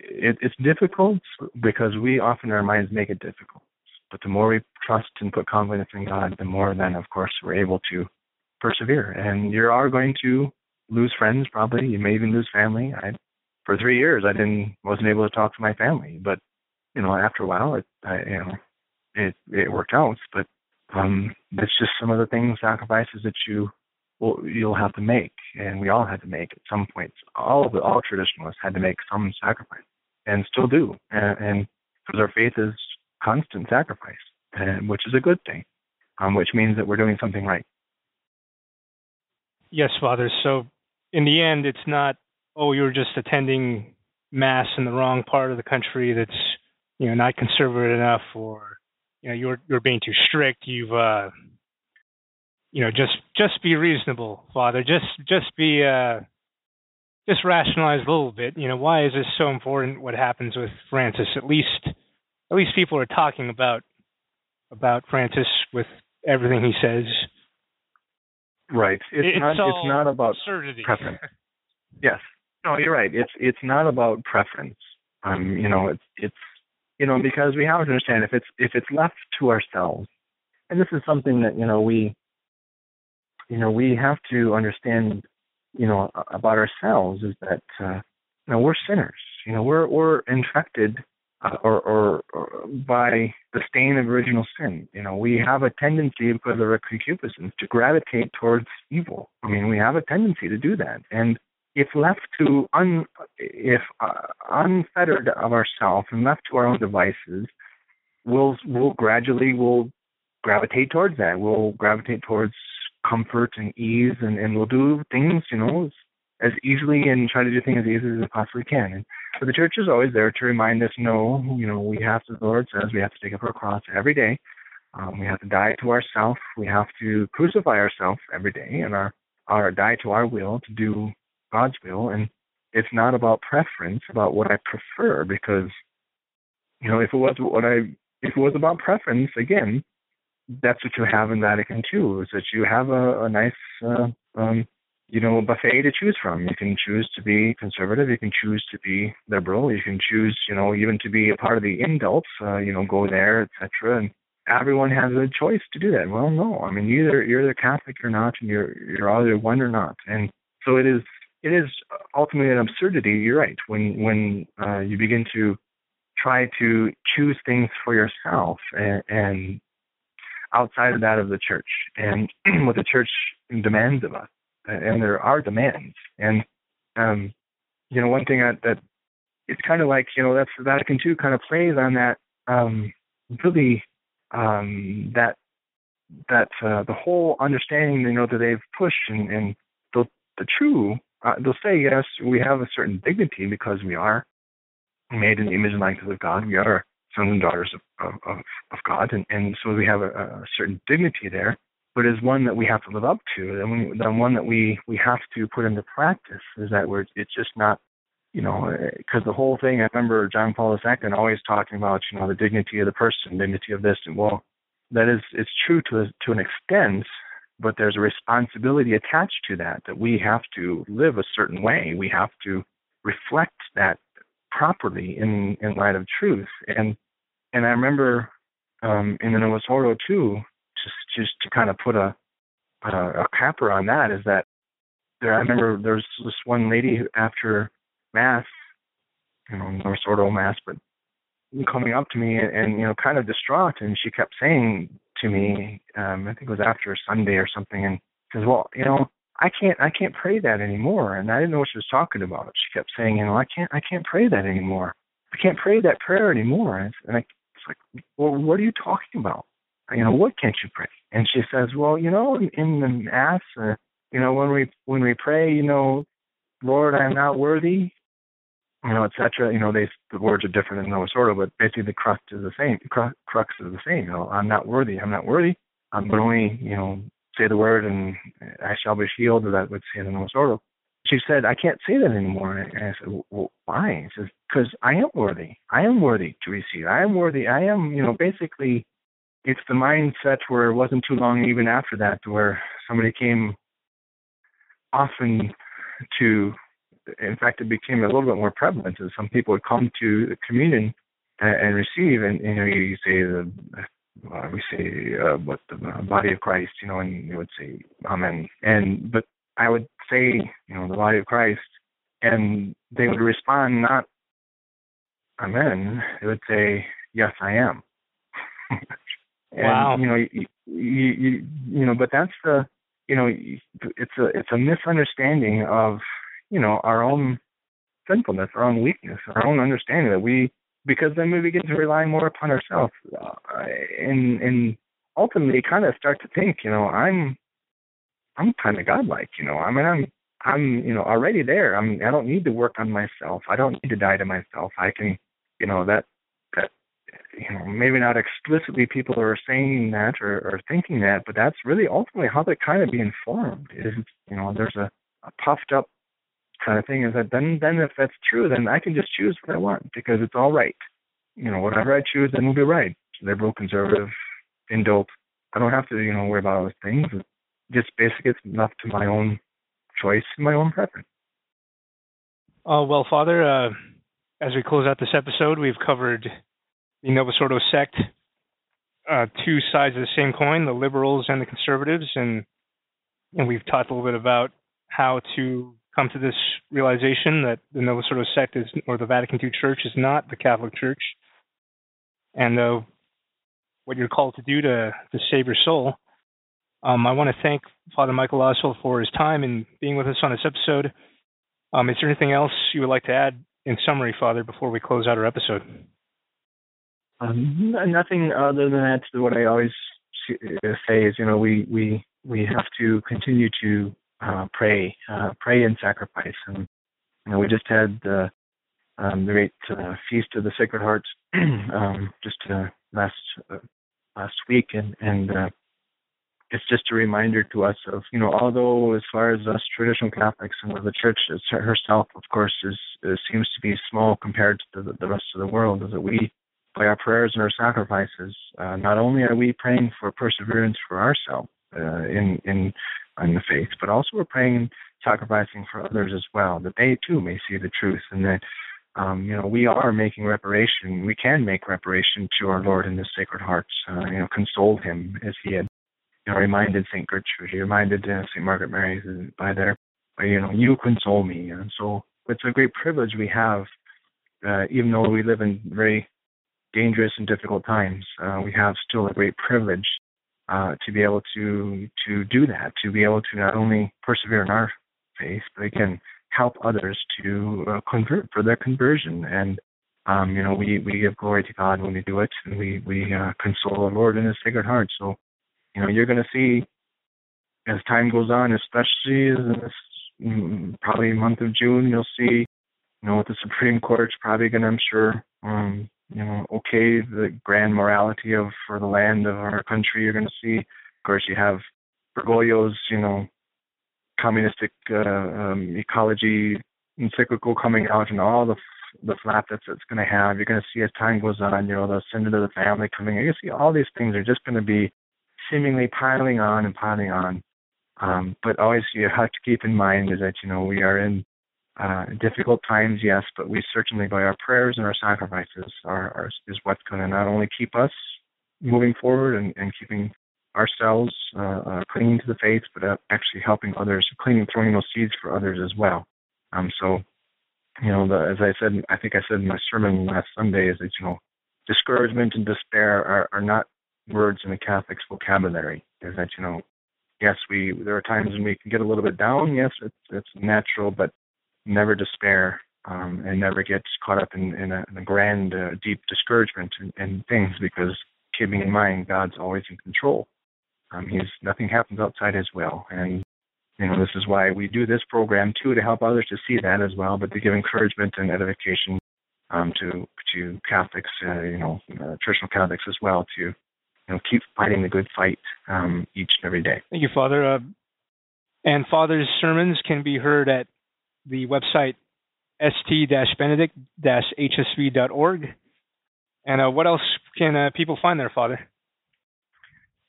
it, it's difficult because we often in our minds make it difficult. But the more we trust and put confidence in God, the more then, of course, we're able to persevere. And you are going to lose friends, probably. You may even lose family. I, for three years, I didn't wasn't able to talk to my family, but you know, after a while, it, I, you know, it it worked out. But um, it's just some of the things, sacrifices that you will you'll have to make, and we all had to make at some points. All of the all traditionalists had to make some sacrifice, and still do, and, and because our faith is constant sacrifice, and which is a good thing, um, which means that we're doing something right. Yes, Father. So in the end, it's not oh you're just attending mass in the wrong part of the country that's you know not conservative enough or you know you're you're being too strict you've uh you know just just be reasonable father. Just just be uh just rationalize a little bit. You know why is this so important what happens with francis? At least at least people are talking about about francis with everything he says. Right. It's, it's not it's not about absurdity. preference. Yes. No you're right. It's it's not about preference. Um you know it's it's you know, because we have to understand if it's if it's left to ourselves, and this is something that you know we, you know, we have to understand, you know, about ourselves is that uh, you know we're sinners. You know, we're we're infected uh, or, or, or by the stain of original sin. You know, we have a tendency because of our concupiscence to gravitate towards evil. I mean, we have a tendency to do that, and if left to un, if uh, unfettered of ourselves and left to our own devices, we'll we'll gradually will gravitate towards that. We'll gravitate towards comfort and ease, and and we'll do things, you know, as, as easily and try to do things as easily as we possibly can. And but the church is always there to remind us, no, you know, we have to. The Lord says we have to take up our cross every day. Um, we have to die to ourself. We have to crucify ourselves every day, and our our die to our will to do God's will, and it's not about preference, about what I prefer, because you know, if it was what I, if it was about preference, again, that's what you have in Vatican II, is that you have a, a nice, uh, um, you know, buffet to choose from. You can choose to be conservative, you can choose to be liberal, you can choose, you know, even to be a part of the indults, uh, you know, go there, etc. And everyone has a choice to do that. Well, no, I mean, either you're either Catholic or not, and you're you're either one or not. And so it is it is ultimately an absurdity. You're right. When when uh, you begin to try to choose things for yourself and, and outside of that of the church and what the church demands of us, and there are demands. And um, you know, one thing that, that it's kind of like you know that's the Vatican II kind of plays on that um, really um, that that uh, the whole understanding you know that they've pushed and, and the the true uh, they'll say, yes, we have a certain dignity because we are made in the image and likeness of God. We are sons and daughters of, of, of God, and, and so we have a, a certain dignity there, but is one that we have to live up to, and we, the one that we, we have to put into practice is that we're, it's just not, you know, because the whole thing, I remember John Paul II always talking about, you know, the dignity of the person, dignity of this, and well, that is, it's true to, to an extent, but there's a responsibility attached to that that we have to live a certain way. We have to reflect that properly in in light of truth. And and I remember um, in the Novus Ordo too, just just to kind of put a a, a capper on that is that there. I remember there was this one lady who, after mass, you know, Novus Ordo mass, but coming up to me and, and you know kind of distraught, and she kept saying to me. Um, I think it was after Sunday or something, and says, "Well, you know, I can't, I can't pray that anymore." And I didn't know what she was talking about. She kept saying, "You know, I can't, I can't pray that anymore. I can't pray that prayer anymore." And, I, it's like, "Well, what are you talking about? You know, what can't you pray?" And she says, "Well, you know, in, in the mass, uh, you know, when we when we pray, you know, Lord, I am not worthy you know, etc. You know, they the words are different in Novus Ordo, but basically the crux is the same. Crux, crux is the same. You know, I'm not worthy. I'm not worthy. I'm only you know say the word and I shall be healed. Or that would say the Novus Ordo. She said, I can't say that anymore. And I said, well, why? She says, because I am worthy. I am worthy to receive. I am worthy. I am, you know, basically, it's the mindset where it wasn't too long even after that where somebody came often to, in fact, it became a little bit more prevalent as some people would come to communion and, and receive, and you know, you say the uh, we say uh, what the body of Christ, you know, and you would say Amen. And but I would say, you know, the body of Christ, and they would respond not Amen. They would say, Yes, I am. and, wow. You know, you, you, you, you know, but that's the, you know, it's a it's a misunderstanding of, you know, our own sinfulness, our own weakness, our own understanding that we because then we begin to rely more upon ourselves. Uh, and and ultimately kind of start to think you know i'm i'm kind of godlike you know. I mean i'm i'm you know already there. I'm i don't need to work on myself. I don't need to die to myself. I can you know that that you know maybe not explicitly people are saying that or, or thinking that but that's really ultimately how they kind of be informed is you know there's a, a puffed up kind of thing is that then then if that's true, then I can just choose what I want because it's all right. You know, whatever I choose, then will be right. Liberal, conservative, indult. I don't have to, you know, worry about all those things. just basically it's enough to my own choice and my own preference. Uh, well, Father, uh, as we close out this episode, we've covered the Novus Ordo sect, uh, two sides of the same coin, the liberals and the conservatives, and and we've talked a little bit about how to come to this realization that the Novus Ordo sect is, or the Vatican II Church is not the Catholic Church, and uh, what you're called to do to to save your soul. Um, I want to thank Father Michael Oswalt for his time and being with us on this episode. Um, is there anything else you would like to add in summary, Father, before we close out our episode? Um, nothing other than that. What I always say is, you know, we we we have to continue to uh, pray, uh, pray and sacrifice. And you know, we just had the um, the great uh, feast of the Sacred Heart um, just uh, last uh, last week, and and uh, it's just a reminder to us of you know although as far as us traditional Catholics and the Church herself, of course, is, is seems to be small compared to the, the rest of the world, is that we by our prayers and our sacrifices, uh, not only are we praying for perseverance for ourselves uh, in in in the faith, but also we're praying and sacrificing for others as well, that they too may see the truth and that um, you know, we are making reparation. We can make reparation to our Lord in the Sacred Hearts. Uh, you know, console him as he had, you know, reminded Saint Gertrude. He reminded uh, Saint Margaret Mary by their, you know, you console me. And so it's a great privilege we have, uh, even though we live in very dangerous and difficult times. Uh, we have still a great privilege uh, to be able to to do that, to be able to not only persevere in our faith, but it can help others to uh, convert for their conversion. And um, you know, we we give glory to God when we do it, and we we uh, console the Lord in His Sacred Heart. So, you know, you're going to see as time goes on, especially in this mm, probably month of June, you'll see, you know, with the Supreme Court's probably going to, I'm sure, um, you know, okay, the grand morality of for the land of our country. You're going to see, of course, you have Bergoglio's, you know, communistic uh, um, ecology encyclical coming out, and all the the flap that's it's going to have. You're going to see as time goes on, you know, the synod of the family coming. You're going to see all these things are just going to be seemingly piling on and piling on. Um, but always you have to keep in mind is that you know we are in uh, difficult times, yes, but we certainly, by our prayers and our sacrifices, are, are is what's going to not only keep us moving forward and, and keeping ourselves uh, uh, clinging to the faith, but uh, actually helping others, clinging, throwing those seeds for others as well. Um, so, you know, the, as I said, I think I said in my sermon last Sunday, is that you know, discouragement and despair are, are not words in the Catholic's vocabulary. Is that you know, yes, we there are times when we can get a little bit down. Yes, it's it's natural, but never despair um, and never get caught up in, in, a, in a grand, uh, deep discouragement and, things because keeping in mind God's always in control. Um, he's nothing happens outside His will, and you know this is why we do this program too to help others to see that as well, but to give encouragement and edification um, to to Catholics, uh, you know, uh, traditional Catholics as well to you know keep fighting the good fight um, each and every day. Thank you, Father. Uh, and Father's sermons can be heard at the website st-benedict-hsv.org. And uh, what else can uh, people find there, Father?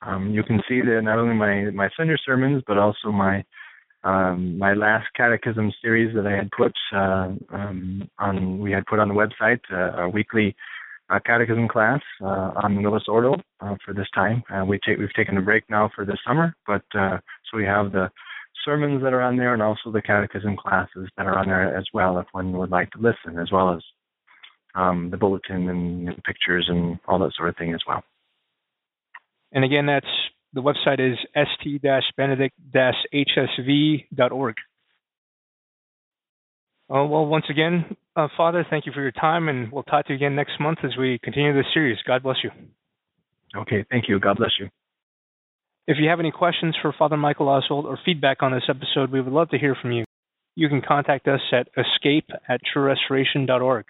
Um, you can see that not only my my Sunday sermons, but also my um, my last catechism series that I had put uh, um, on, we had put on the website uh, a weekly uh, catechism class uh, on Novus Ordo uh, for this time. Uh, we take we've taken a break now for this summer, but so we have the sermons that are on there and also the catechism classes that are on there as well if one would like to listen, as well as um, the bulletin and, pictures and all that sort of thing as well. And again, that's the website is st-benedict-hsv.org. Uh, well, once again, uh, Father, thank you for your time, and we'll talk to you again next month as we continue this series. God bless you. Okay, thank you. God bless you. If you have any questions for Father Michael Oswalt or feedback on this episode, we would love to hear from you. You can contact us at escape at truerestoration.org,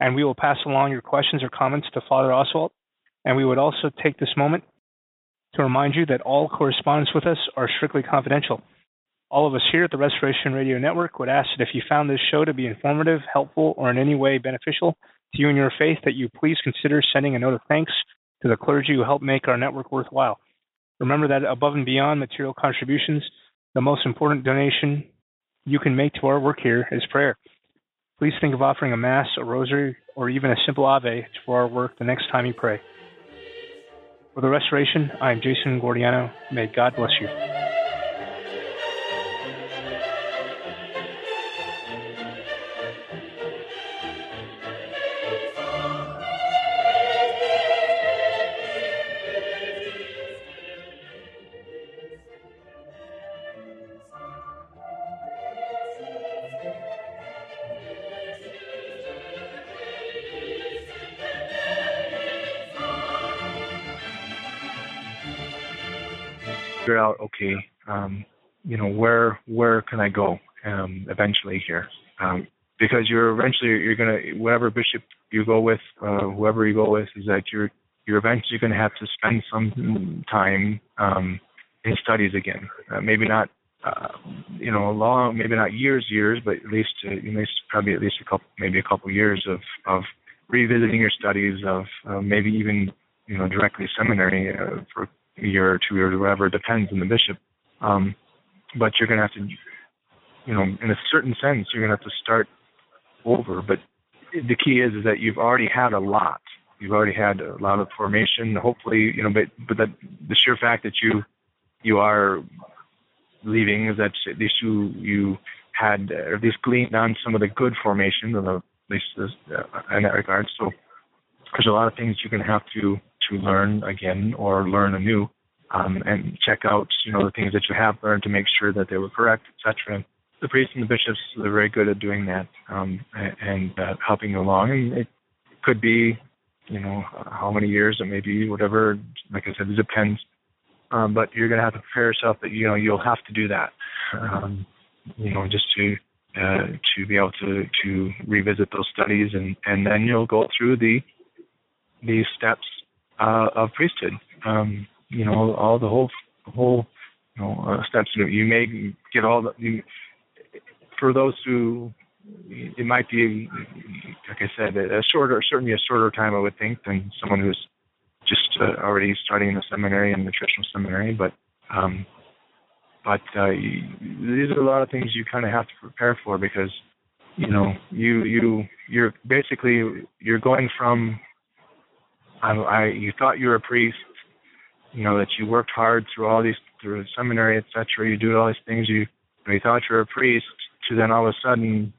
and we will pass along your questions or comments to Father Oswalt. And we would also take this moment to remind you that all correspondence with us are strictly confidential. All of us here at the Restoration Radio Network would ask that if you found this show to be informative, helpful, or in any way beneficial to you and your faith, that you please consider sending a note of thanks to the clergy who help make our network worthwhile. Remember that above and beyond material contributions, the most important donation you can make to our work here is prayer. Please think of offering a Mass, a Rosary, or even a simple Ave for our work the next time you pray. For the restoration, I am Jason Guardiano. May God bless you. Figure out okay um, you know where where can i go um, eventually here? Um, because you're eventually you're gonna whatever bishop you go with uh, whoever you go with is that you're you're eventually to have to spend some time um, in studies again. Uh, maybe not uh, you know a long maybe not years years but at least uh, at least probably at least a couple maybe a couple years of of revisiting your studies of uh, maybe even you know directly seminary uh, for year or two years or whatever. It depends on the bishop. Um, but you're going to have to, you know, in a certain sense, you're going to have to start over. But the key is is that you've already had a lot. You've already had a lot of formation. Hopefully, you know, but but that the sheer fact that you you are leaving is that at least you you had uh, at least gleaned on some of the good formation, or at least uh, in that regard. So there's a lot of things you're going to have to to learn again or learn anew, um, and check out you know the things that you have learned to make sure that they were correct, etc. The priests and the bishops are very good at doing that um, and uh, helping you along. And it could be, you know, how many years it may be, whatever. Like I said, it depends. Um, but you're going to have to prepare yourself that you know you'll have to do that. Um, you know, just to uh, to be able to to revisit those studies, and and then you'll go through the these steps uh, of priesthood. Um, you know, all the whole whole you know uh, steps. You may get all the you, for those who it might be, like I said, a shorter, certainly a shorter time, I would think, than someone who's just uh, already starting in the seminary and the traditional seminary. But um, but uh, you, these are a lot of things you kind of have to prepare for because you know you you you're basically you're going from I, I you thought you were a priest, you know that you worked hard through all these through seminary, etc. You do all these things. You you thought you were a priest, to then all of a sudden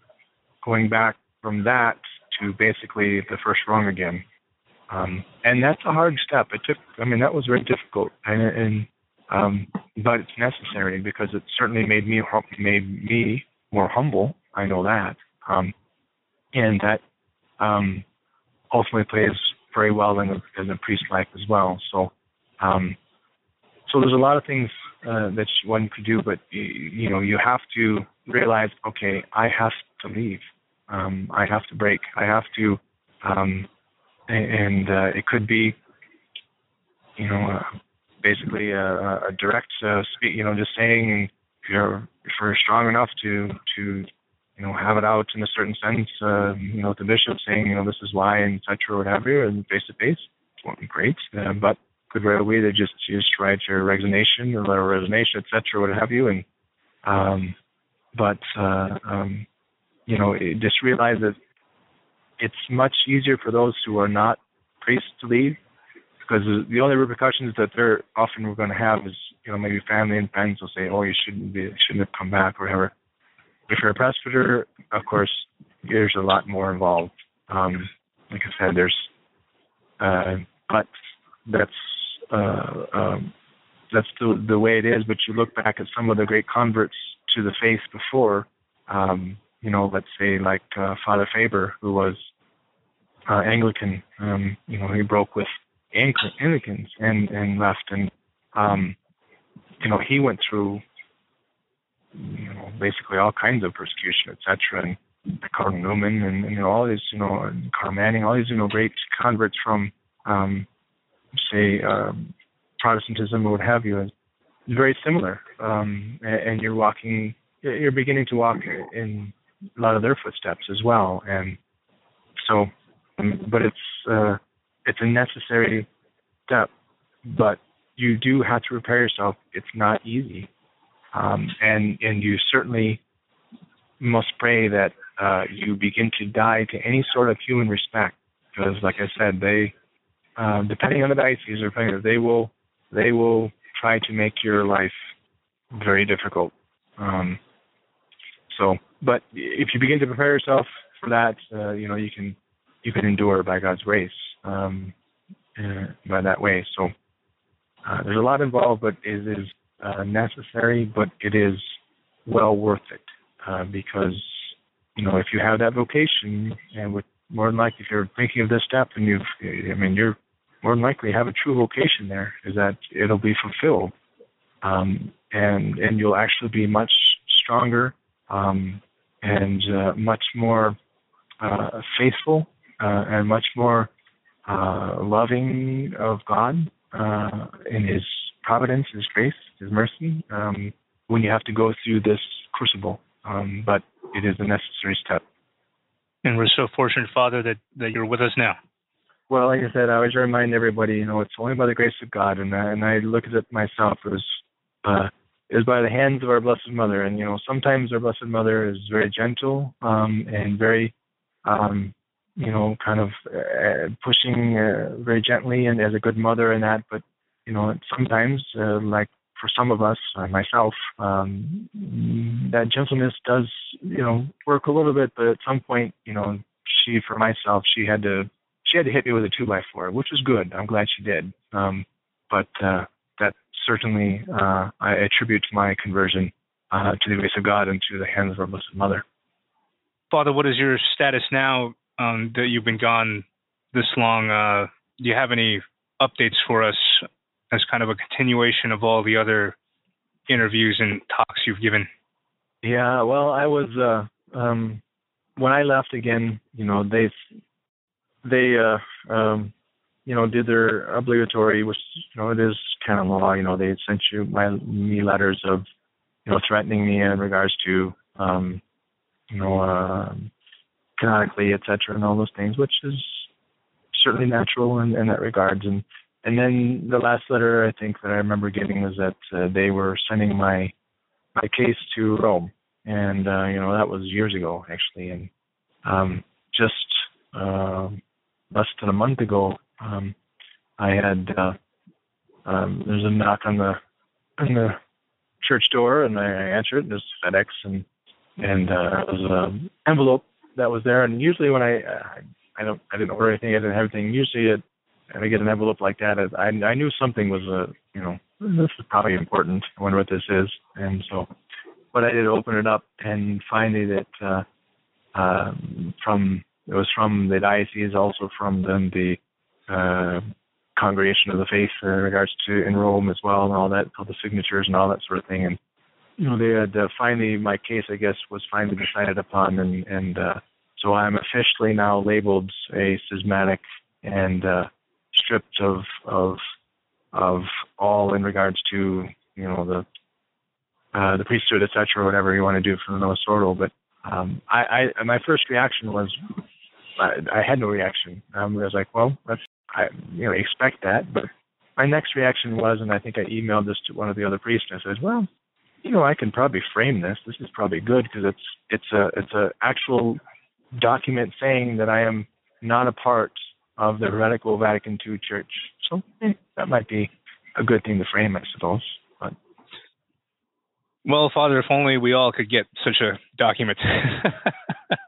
going back from that to basically the first rung again. Um, and that's a hard step. It took. I mean, that was very difficult, and, and um, but it's necessary because it certainly made me made me more humble. I know that, um, and that um, ultimately plays very well in a, in a priest life as well. So, um, so there's a lot of things uh, that one could do, but you, you know you have to realize, okay, I have to leave. Um, I have to break. I have to, um, and uh, it could be, you know, uh, basically a, a direct uh, speak. You know, just saying if you're if you're strong enough to to you know, have it out in a certain sense, uh, you know, the bishop saying, you know, this is why, and etc., whatever, and face to face, won't be great. Uh, but could right away they just just write your resignation or letter of resignation, etc., what have you, and Um, but uh, um, you know, just realize that it's much easier for those who are not priests to leave because the only repercussions that they're often going to have is you know maybe family and friends will say, oh, you shouldn't be, shouldn't have come back or whatever. If you're a presbyter, of course, there's a lot more involved. Um, like I said, there's, uh, but that's uh, um, that's the the way it is. But you look back at some of the great converts to the faith before, um, you know, let's say like uh, Father Faber, who was uh, Anglican. Um, you know, he broke with Anglicans and and left, and um, you know, he went through you know basically all kinds of persecution, etc. And Cardinal Newman and, and you know all these you know Cardinal Manning, all these you know great converts from um, say um, Protestantism or what have you is very similar, um, and, and you're walking, you're beginning to walk in a lot of their footsteps as well, and so, um, but it's uh, it's a necessary step, but you do have to prepare yourself. It's not easy, um, and and you certainly must pray that uh, you begin to die to any sort of human respect, because, like I said, they, uh, depending on the diocese or they will they will try to make your life very difficult. Um, so, but if you begin to prepare yourself for that, uh, you know you can you can endure by God's grace um, uh, by that way. So uh, there's a lot involved, but it is uh, necessary, but it is well worth it uh, because you know if you have that vocation and with more than likely if you're thinking of this step and you've I mean you're more than likely have a true vocation there is that it'll be fulfilled. Um, and and you'll actually be much stronger um, and uh, much more uh, faithful uh, and much more uh, loving of God uh, in His providence, His grace, His mercy um, when you have to go through this crucible. Um, but it is a necessary step. And we're so fortunate, Father, that, that you're with us now. Well, like I said, I always remind everybody, you know, it's only by the grace of God, and I, and I look at it myself. It was, uh, it was by the hands of our Blessed Mother, and you know, sometimes our Blessed Mother is very gentle um, and very, um, you know, kind of uh, pushing uh, very gently and as a good mother and that. But you know, sometimes, uh, like for some of us, uh, myself, um, that gentleness does, you know, work a little bit. But at some point, you know, she, for myself, she had to she had to hit me with a two by four, which was good. I'm glad she did. Um, but uh, that certainly uh, I attribute my conversion uh, to the grace of God and to the hands of our Blessed Mother. Father, what is your status now um, that you've been gone this long? Uh, do you have any updates for us as kind of a continuation of all the other interviews and talks you've given? Yeah, well, I was uh, um, when I left again. You know, they they uh um you know did their obligatory which you know it is kind of law you know they sent you my me letters of you know threatening me in regards to um you know uh canonically etc and all those things which is certainly natural in, in that regards and and then the last letter i think that i remember getting was that uh, they were sending my my case to rome and uh you know that was years ago actually and um just um less than a month ago, um, I had uh, um, there's a knock on the on the church door, and I answered. And there's FedEx, and and uh, it was an envelope that was there. And usually when I uh, I don't I didn't order anything, I didn't have anything. Usually, it, if I get an envelope like that, I I knew something was a uh, you know this is probably important. I wonder what this is, and so. But I did open it up and find it uh, uh, from it was from the diocese, also from then the uh, congregation of the faith in regards to in Rome as well, and all that, all the signatures and all that sort of thing. And you know, they had uh, finally my case, I guess, was finally decided upon, and and uh, so I'm officially now labeled a schismatic and uh, stripped of of of all in regards to you know the uh, the priesthood, etc., whatever you want to do for the Novus. But um, I, I my first reaction was I, I had no reaction. Um, I was like, well, let's, I, you know, expect that. But my next reaction was, and I think I emailed this to one of the other priests. I said, well, you know, I can probably frame this. This is probably good because it's it's a it's a actual document saying that I am not a part of the heretical Vatican II Church. So eh, that might be a good thing to frame, I suppose. But well, Father, if only we all could get such a document.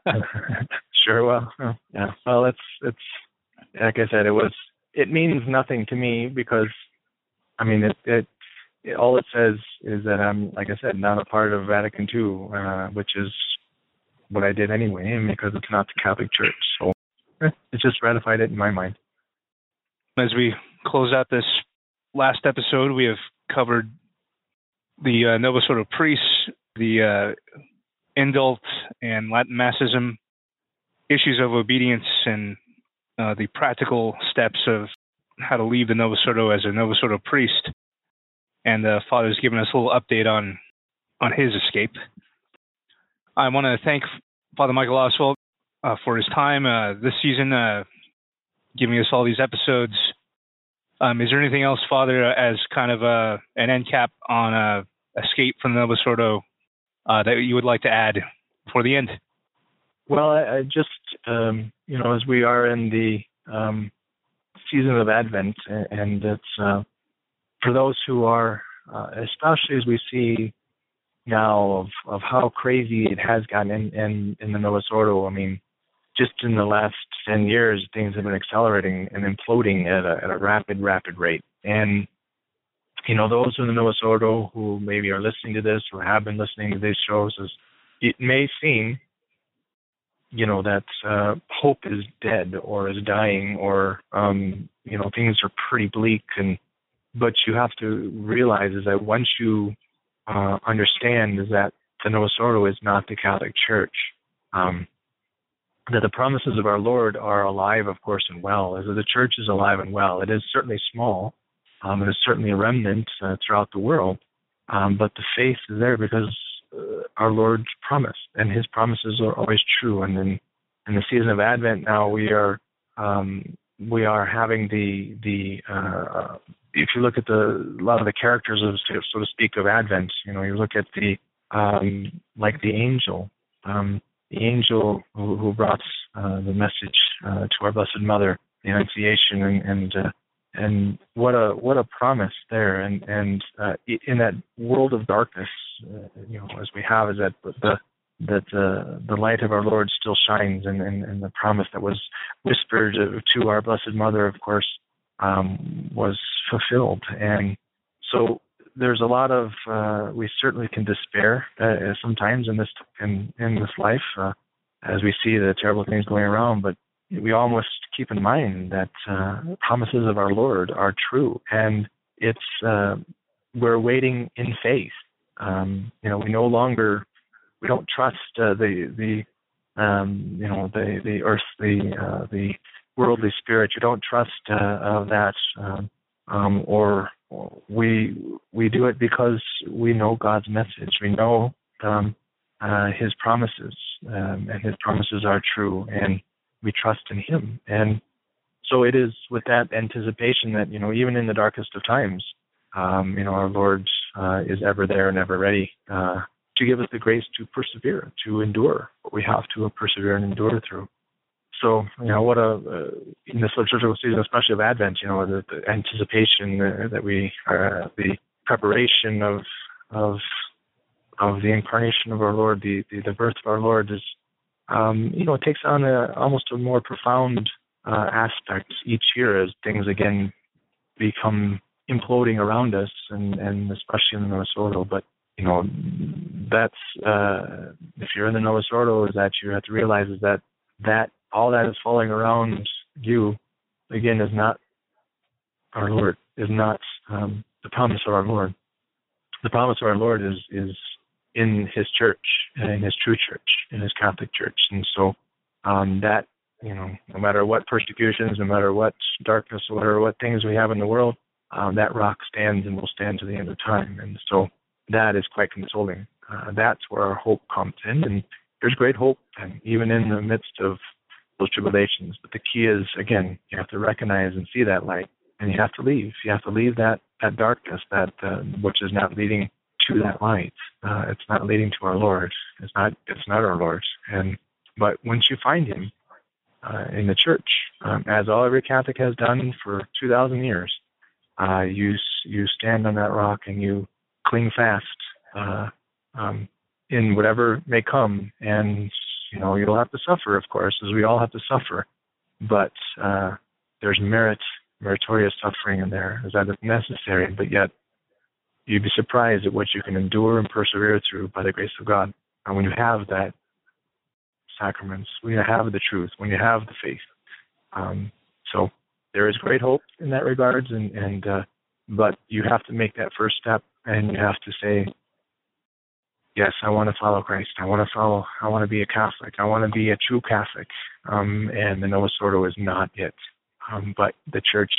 sure. Well, yeah. Well, it's it's like I said, it was it means nothing to me because I mean it it, it all it says is that I'm like I said not a part of Vatican II, uh, which is what I did anyway, because it's not the Catholic Church, so eh, it just ratified it in my mind. As we close out this last episode, we have covered the uh, Novus Ordo priests, the uh, indult and Latin Massism, issues of obedience, and uh, the practical steps of how to leave the Novus Ordo as a Novus Ordo priest. And the Father's given us a little update on on his escape. I want to thank Father Michael Oswalt uh, for his time uh, this season, uh, giving us all these episodes. Um, is there anything else, Father, as kind of a, an end cap on uh, escape from the Novus Ordo uh, that you would like to add before the end? Well, I, I just, um, you know, as we are in the um, season of Advent, and it's uh, for those who are, especially as we see now of of how crazy it has gotten in in, in the Novus Ordo. I mean, just in the last ten years, things have been accelerating and imploding at a at a rapid rapid rate. And you know, those in the Novus Ordo who maybe are listening to this or have been listening to these shows, is it may seem, you know, that uh, hope is dead or is dying or um, you know things are pretty bleak and but you have to realize is that once you uh, understand is that the Novus Ordo is not the Catholic Church. Um, that the promises of our Lord are alive, of course, and well. As the church is alive and well. It is certainly small. Um, it is certainly a remnant uh, throughout the world. Um, but the faith is there because uh, our Lord promised, and His promises are always true. And in, in the season of Advent now, we are um, we are having the the uh, if you look at the a lot of the characters of so to speak of Advent, you know, you look at the um, like the angel, um, the angel who, who brought uh, the message uh, to our Blessed Mother, the Annunciation, and and, uh, and what a what a promise there, and and uh, in that world of darkness, uh, you know, as we have, is that the that uh, the light of our Lord still shines, and, and, and the promise that was whispered to our Blessed Mother, of course, um, was fulfilled. And so there's a lot of uh, we certainly can despair uh, sometimes in this in in this life uh, as we see the terrible things going around, but we all must keep in mind that uh, promises of our Lord are true, and it's uh, we're waiting in faith. Um, you know, we no longer we don't trust uh, the the um, you know the the earth the uh, the worldly spirit. You don't trust uh, of that, um, um, or we we do it because we know God's message. We know um, uh, His promises, um, and His promises are true, and we trust in Him. And so it is with that anticipation that you know, even in the darkest of times, um, you know, our Lord uh, is ever there and ever ready uh, to give us the grace to persevere, to endure what we have to persevere and endure through. So, you know, what a uh, in this liturgical season, especially of Advent, you know, the, the anticipation uh, that we, uh, the preparation of of of the incarnation of our Lord, the the, the birth of our Lord is, um, you know, it takes on a almost a more profound uh, aspect each year as things again become imploding around us, and and especially in the Novus Ordo. But you know, that's uh, if you're in the Novus Ordo, is that you have to realize is that that all that is falling around you, again, is not our Lord, is not um, the promise of our Lord. The promise of our Lord is is in His church, in His true church, in His Catholic Church, and so um, that you know, no matter what persecutions, no matter what darkness, whatever what things we have in the world, um, that rock stands and will stand to the end of time, and so that is quite consoling. Uh, that's where our hope comes in, and there's great hope, and even in the midst of those tribulations. But the key is, again, you have to recognize and see that light, and you have to leave. You have to leave that that darkness, that uh, which is not leading to that light. Uh, it's not leading to our Lord. It's not. It's not our Lord. And but once you find Him uh, in the church, um, as all every Catholic has done for two thousand years, uh, you you stand on that rock and you cling fast uh, um, in whatever may come. And you know you'll have to suffer, of course, as we all have to suffer. But uh, there's merit, meritorious suffering in there, as that is necessary. But yet you'd be surprised at what you can endure and persevere through by the grace of God. And when you have that sacraments, when you have the truth, when you have the faith. Um, so there is great hope in that regards, and, and uh, but you have to make that first step, and you have to say, yes, I want to follow Christ. I want to follow. I want to be a Catholic. I want to be a true Catholic. Um, and the Novus Ordo is not it, um, but the Church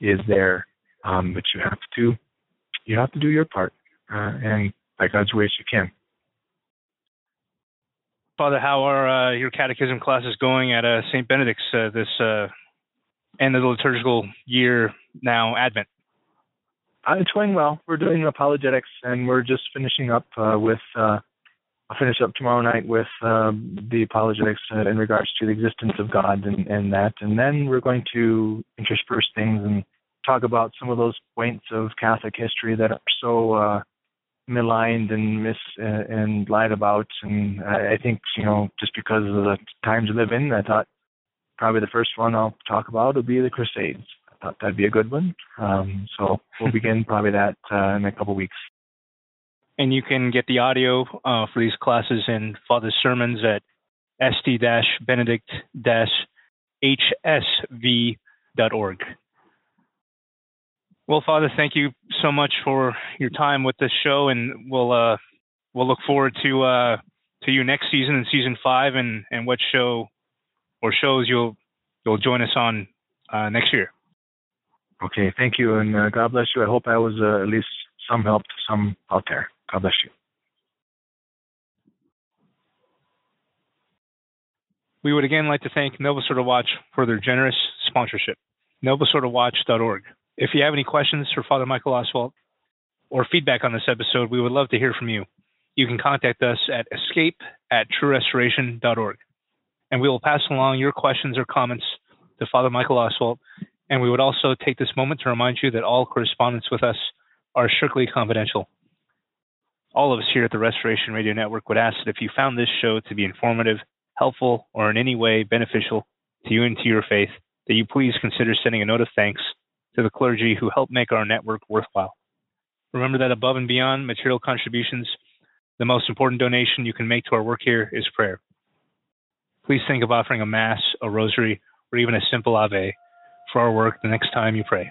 is there. Um, but you have to you have to do your part, uh, and by God's ways you can. Father, how are uh, your catechism classes going at uh, St. Benedict's uh, this uh, end of the liturgical year now, Advent? Uh, it's going well. We're doing apologetics, and we're just finishing up with. I'll finish up tomorrow night with um, the apologetics in regards to the existence of God and, and that, and then we're going to intersperse things and talk about some of those points of Catholic history that are so uh, maligned and mis uh, and lied about. And I, I think you know just because of the times we live in, I thought probably the first one I'll talk about will be the Crusades. Thought that'd be a good one. Um, so we'll begin probably that uh, in a couple weeks. And you can get the audio uh, for these classes and Father's sermons at st-benedict-hsv.org. Well, Father, thank you so much for your time with this show, and we'll uh, we'll look forward to uh, to you next season in season five, and and what show or shows you'll you'll join us on uh, next year. Okay, thank you, and uh, God bless you. I hope I was uh, at least some help to some out there. God bless you. We would again like to thank Novus Ordo Watch for their generous sponsorship. NovusOrdoWatch.org. If you have any questions for Father Michael Oswalt or feedback on this episode, we would love to hear from you. You can contact us at escape at truerestoration.org. And we will pass along your questions or comments to Father Michael Oswalt. And we would also take this moment to remind you that all correspondence with us are strictly confidential. All of us here at the Restoration Radio Network would ask that if you found this show to be informative, helpful, or in any way beneficial to you and to your faith, that you please consider sending a note of thanks to the clergy who help make our network worthwhile. Remember that above and beyond material contributions, the most important donation you can make to our work here is prayer. Please think of offering a Mass, a Rosary, or even a simple Ave for our work the next time you pray.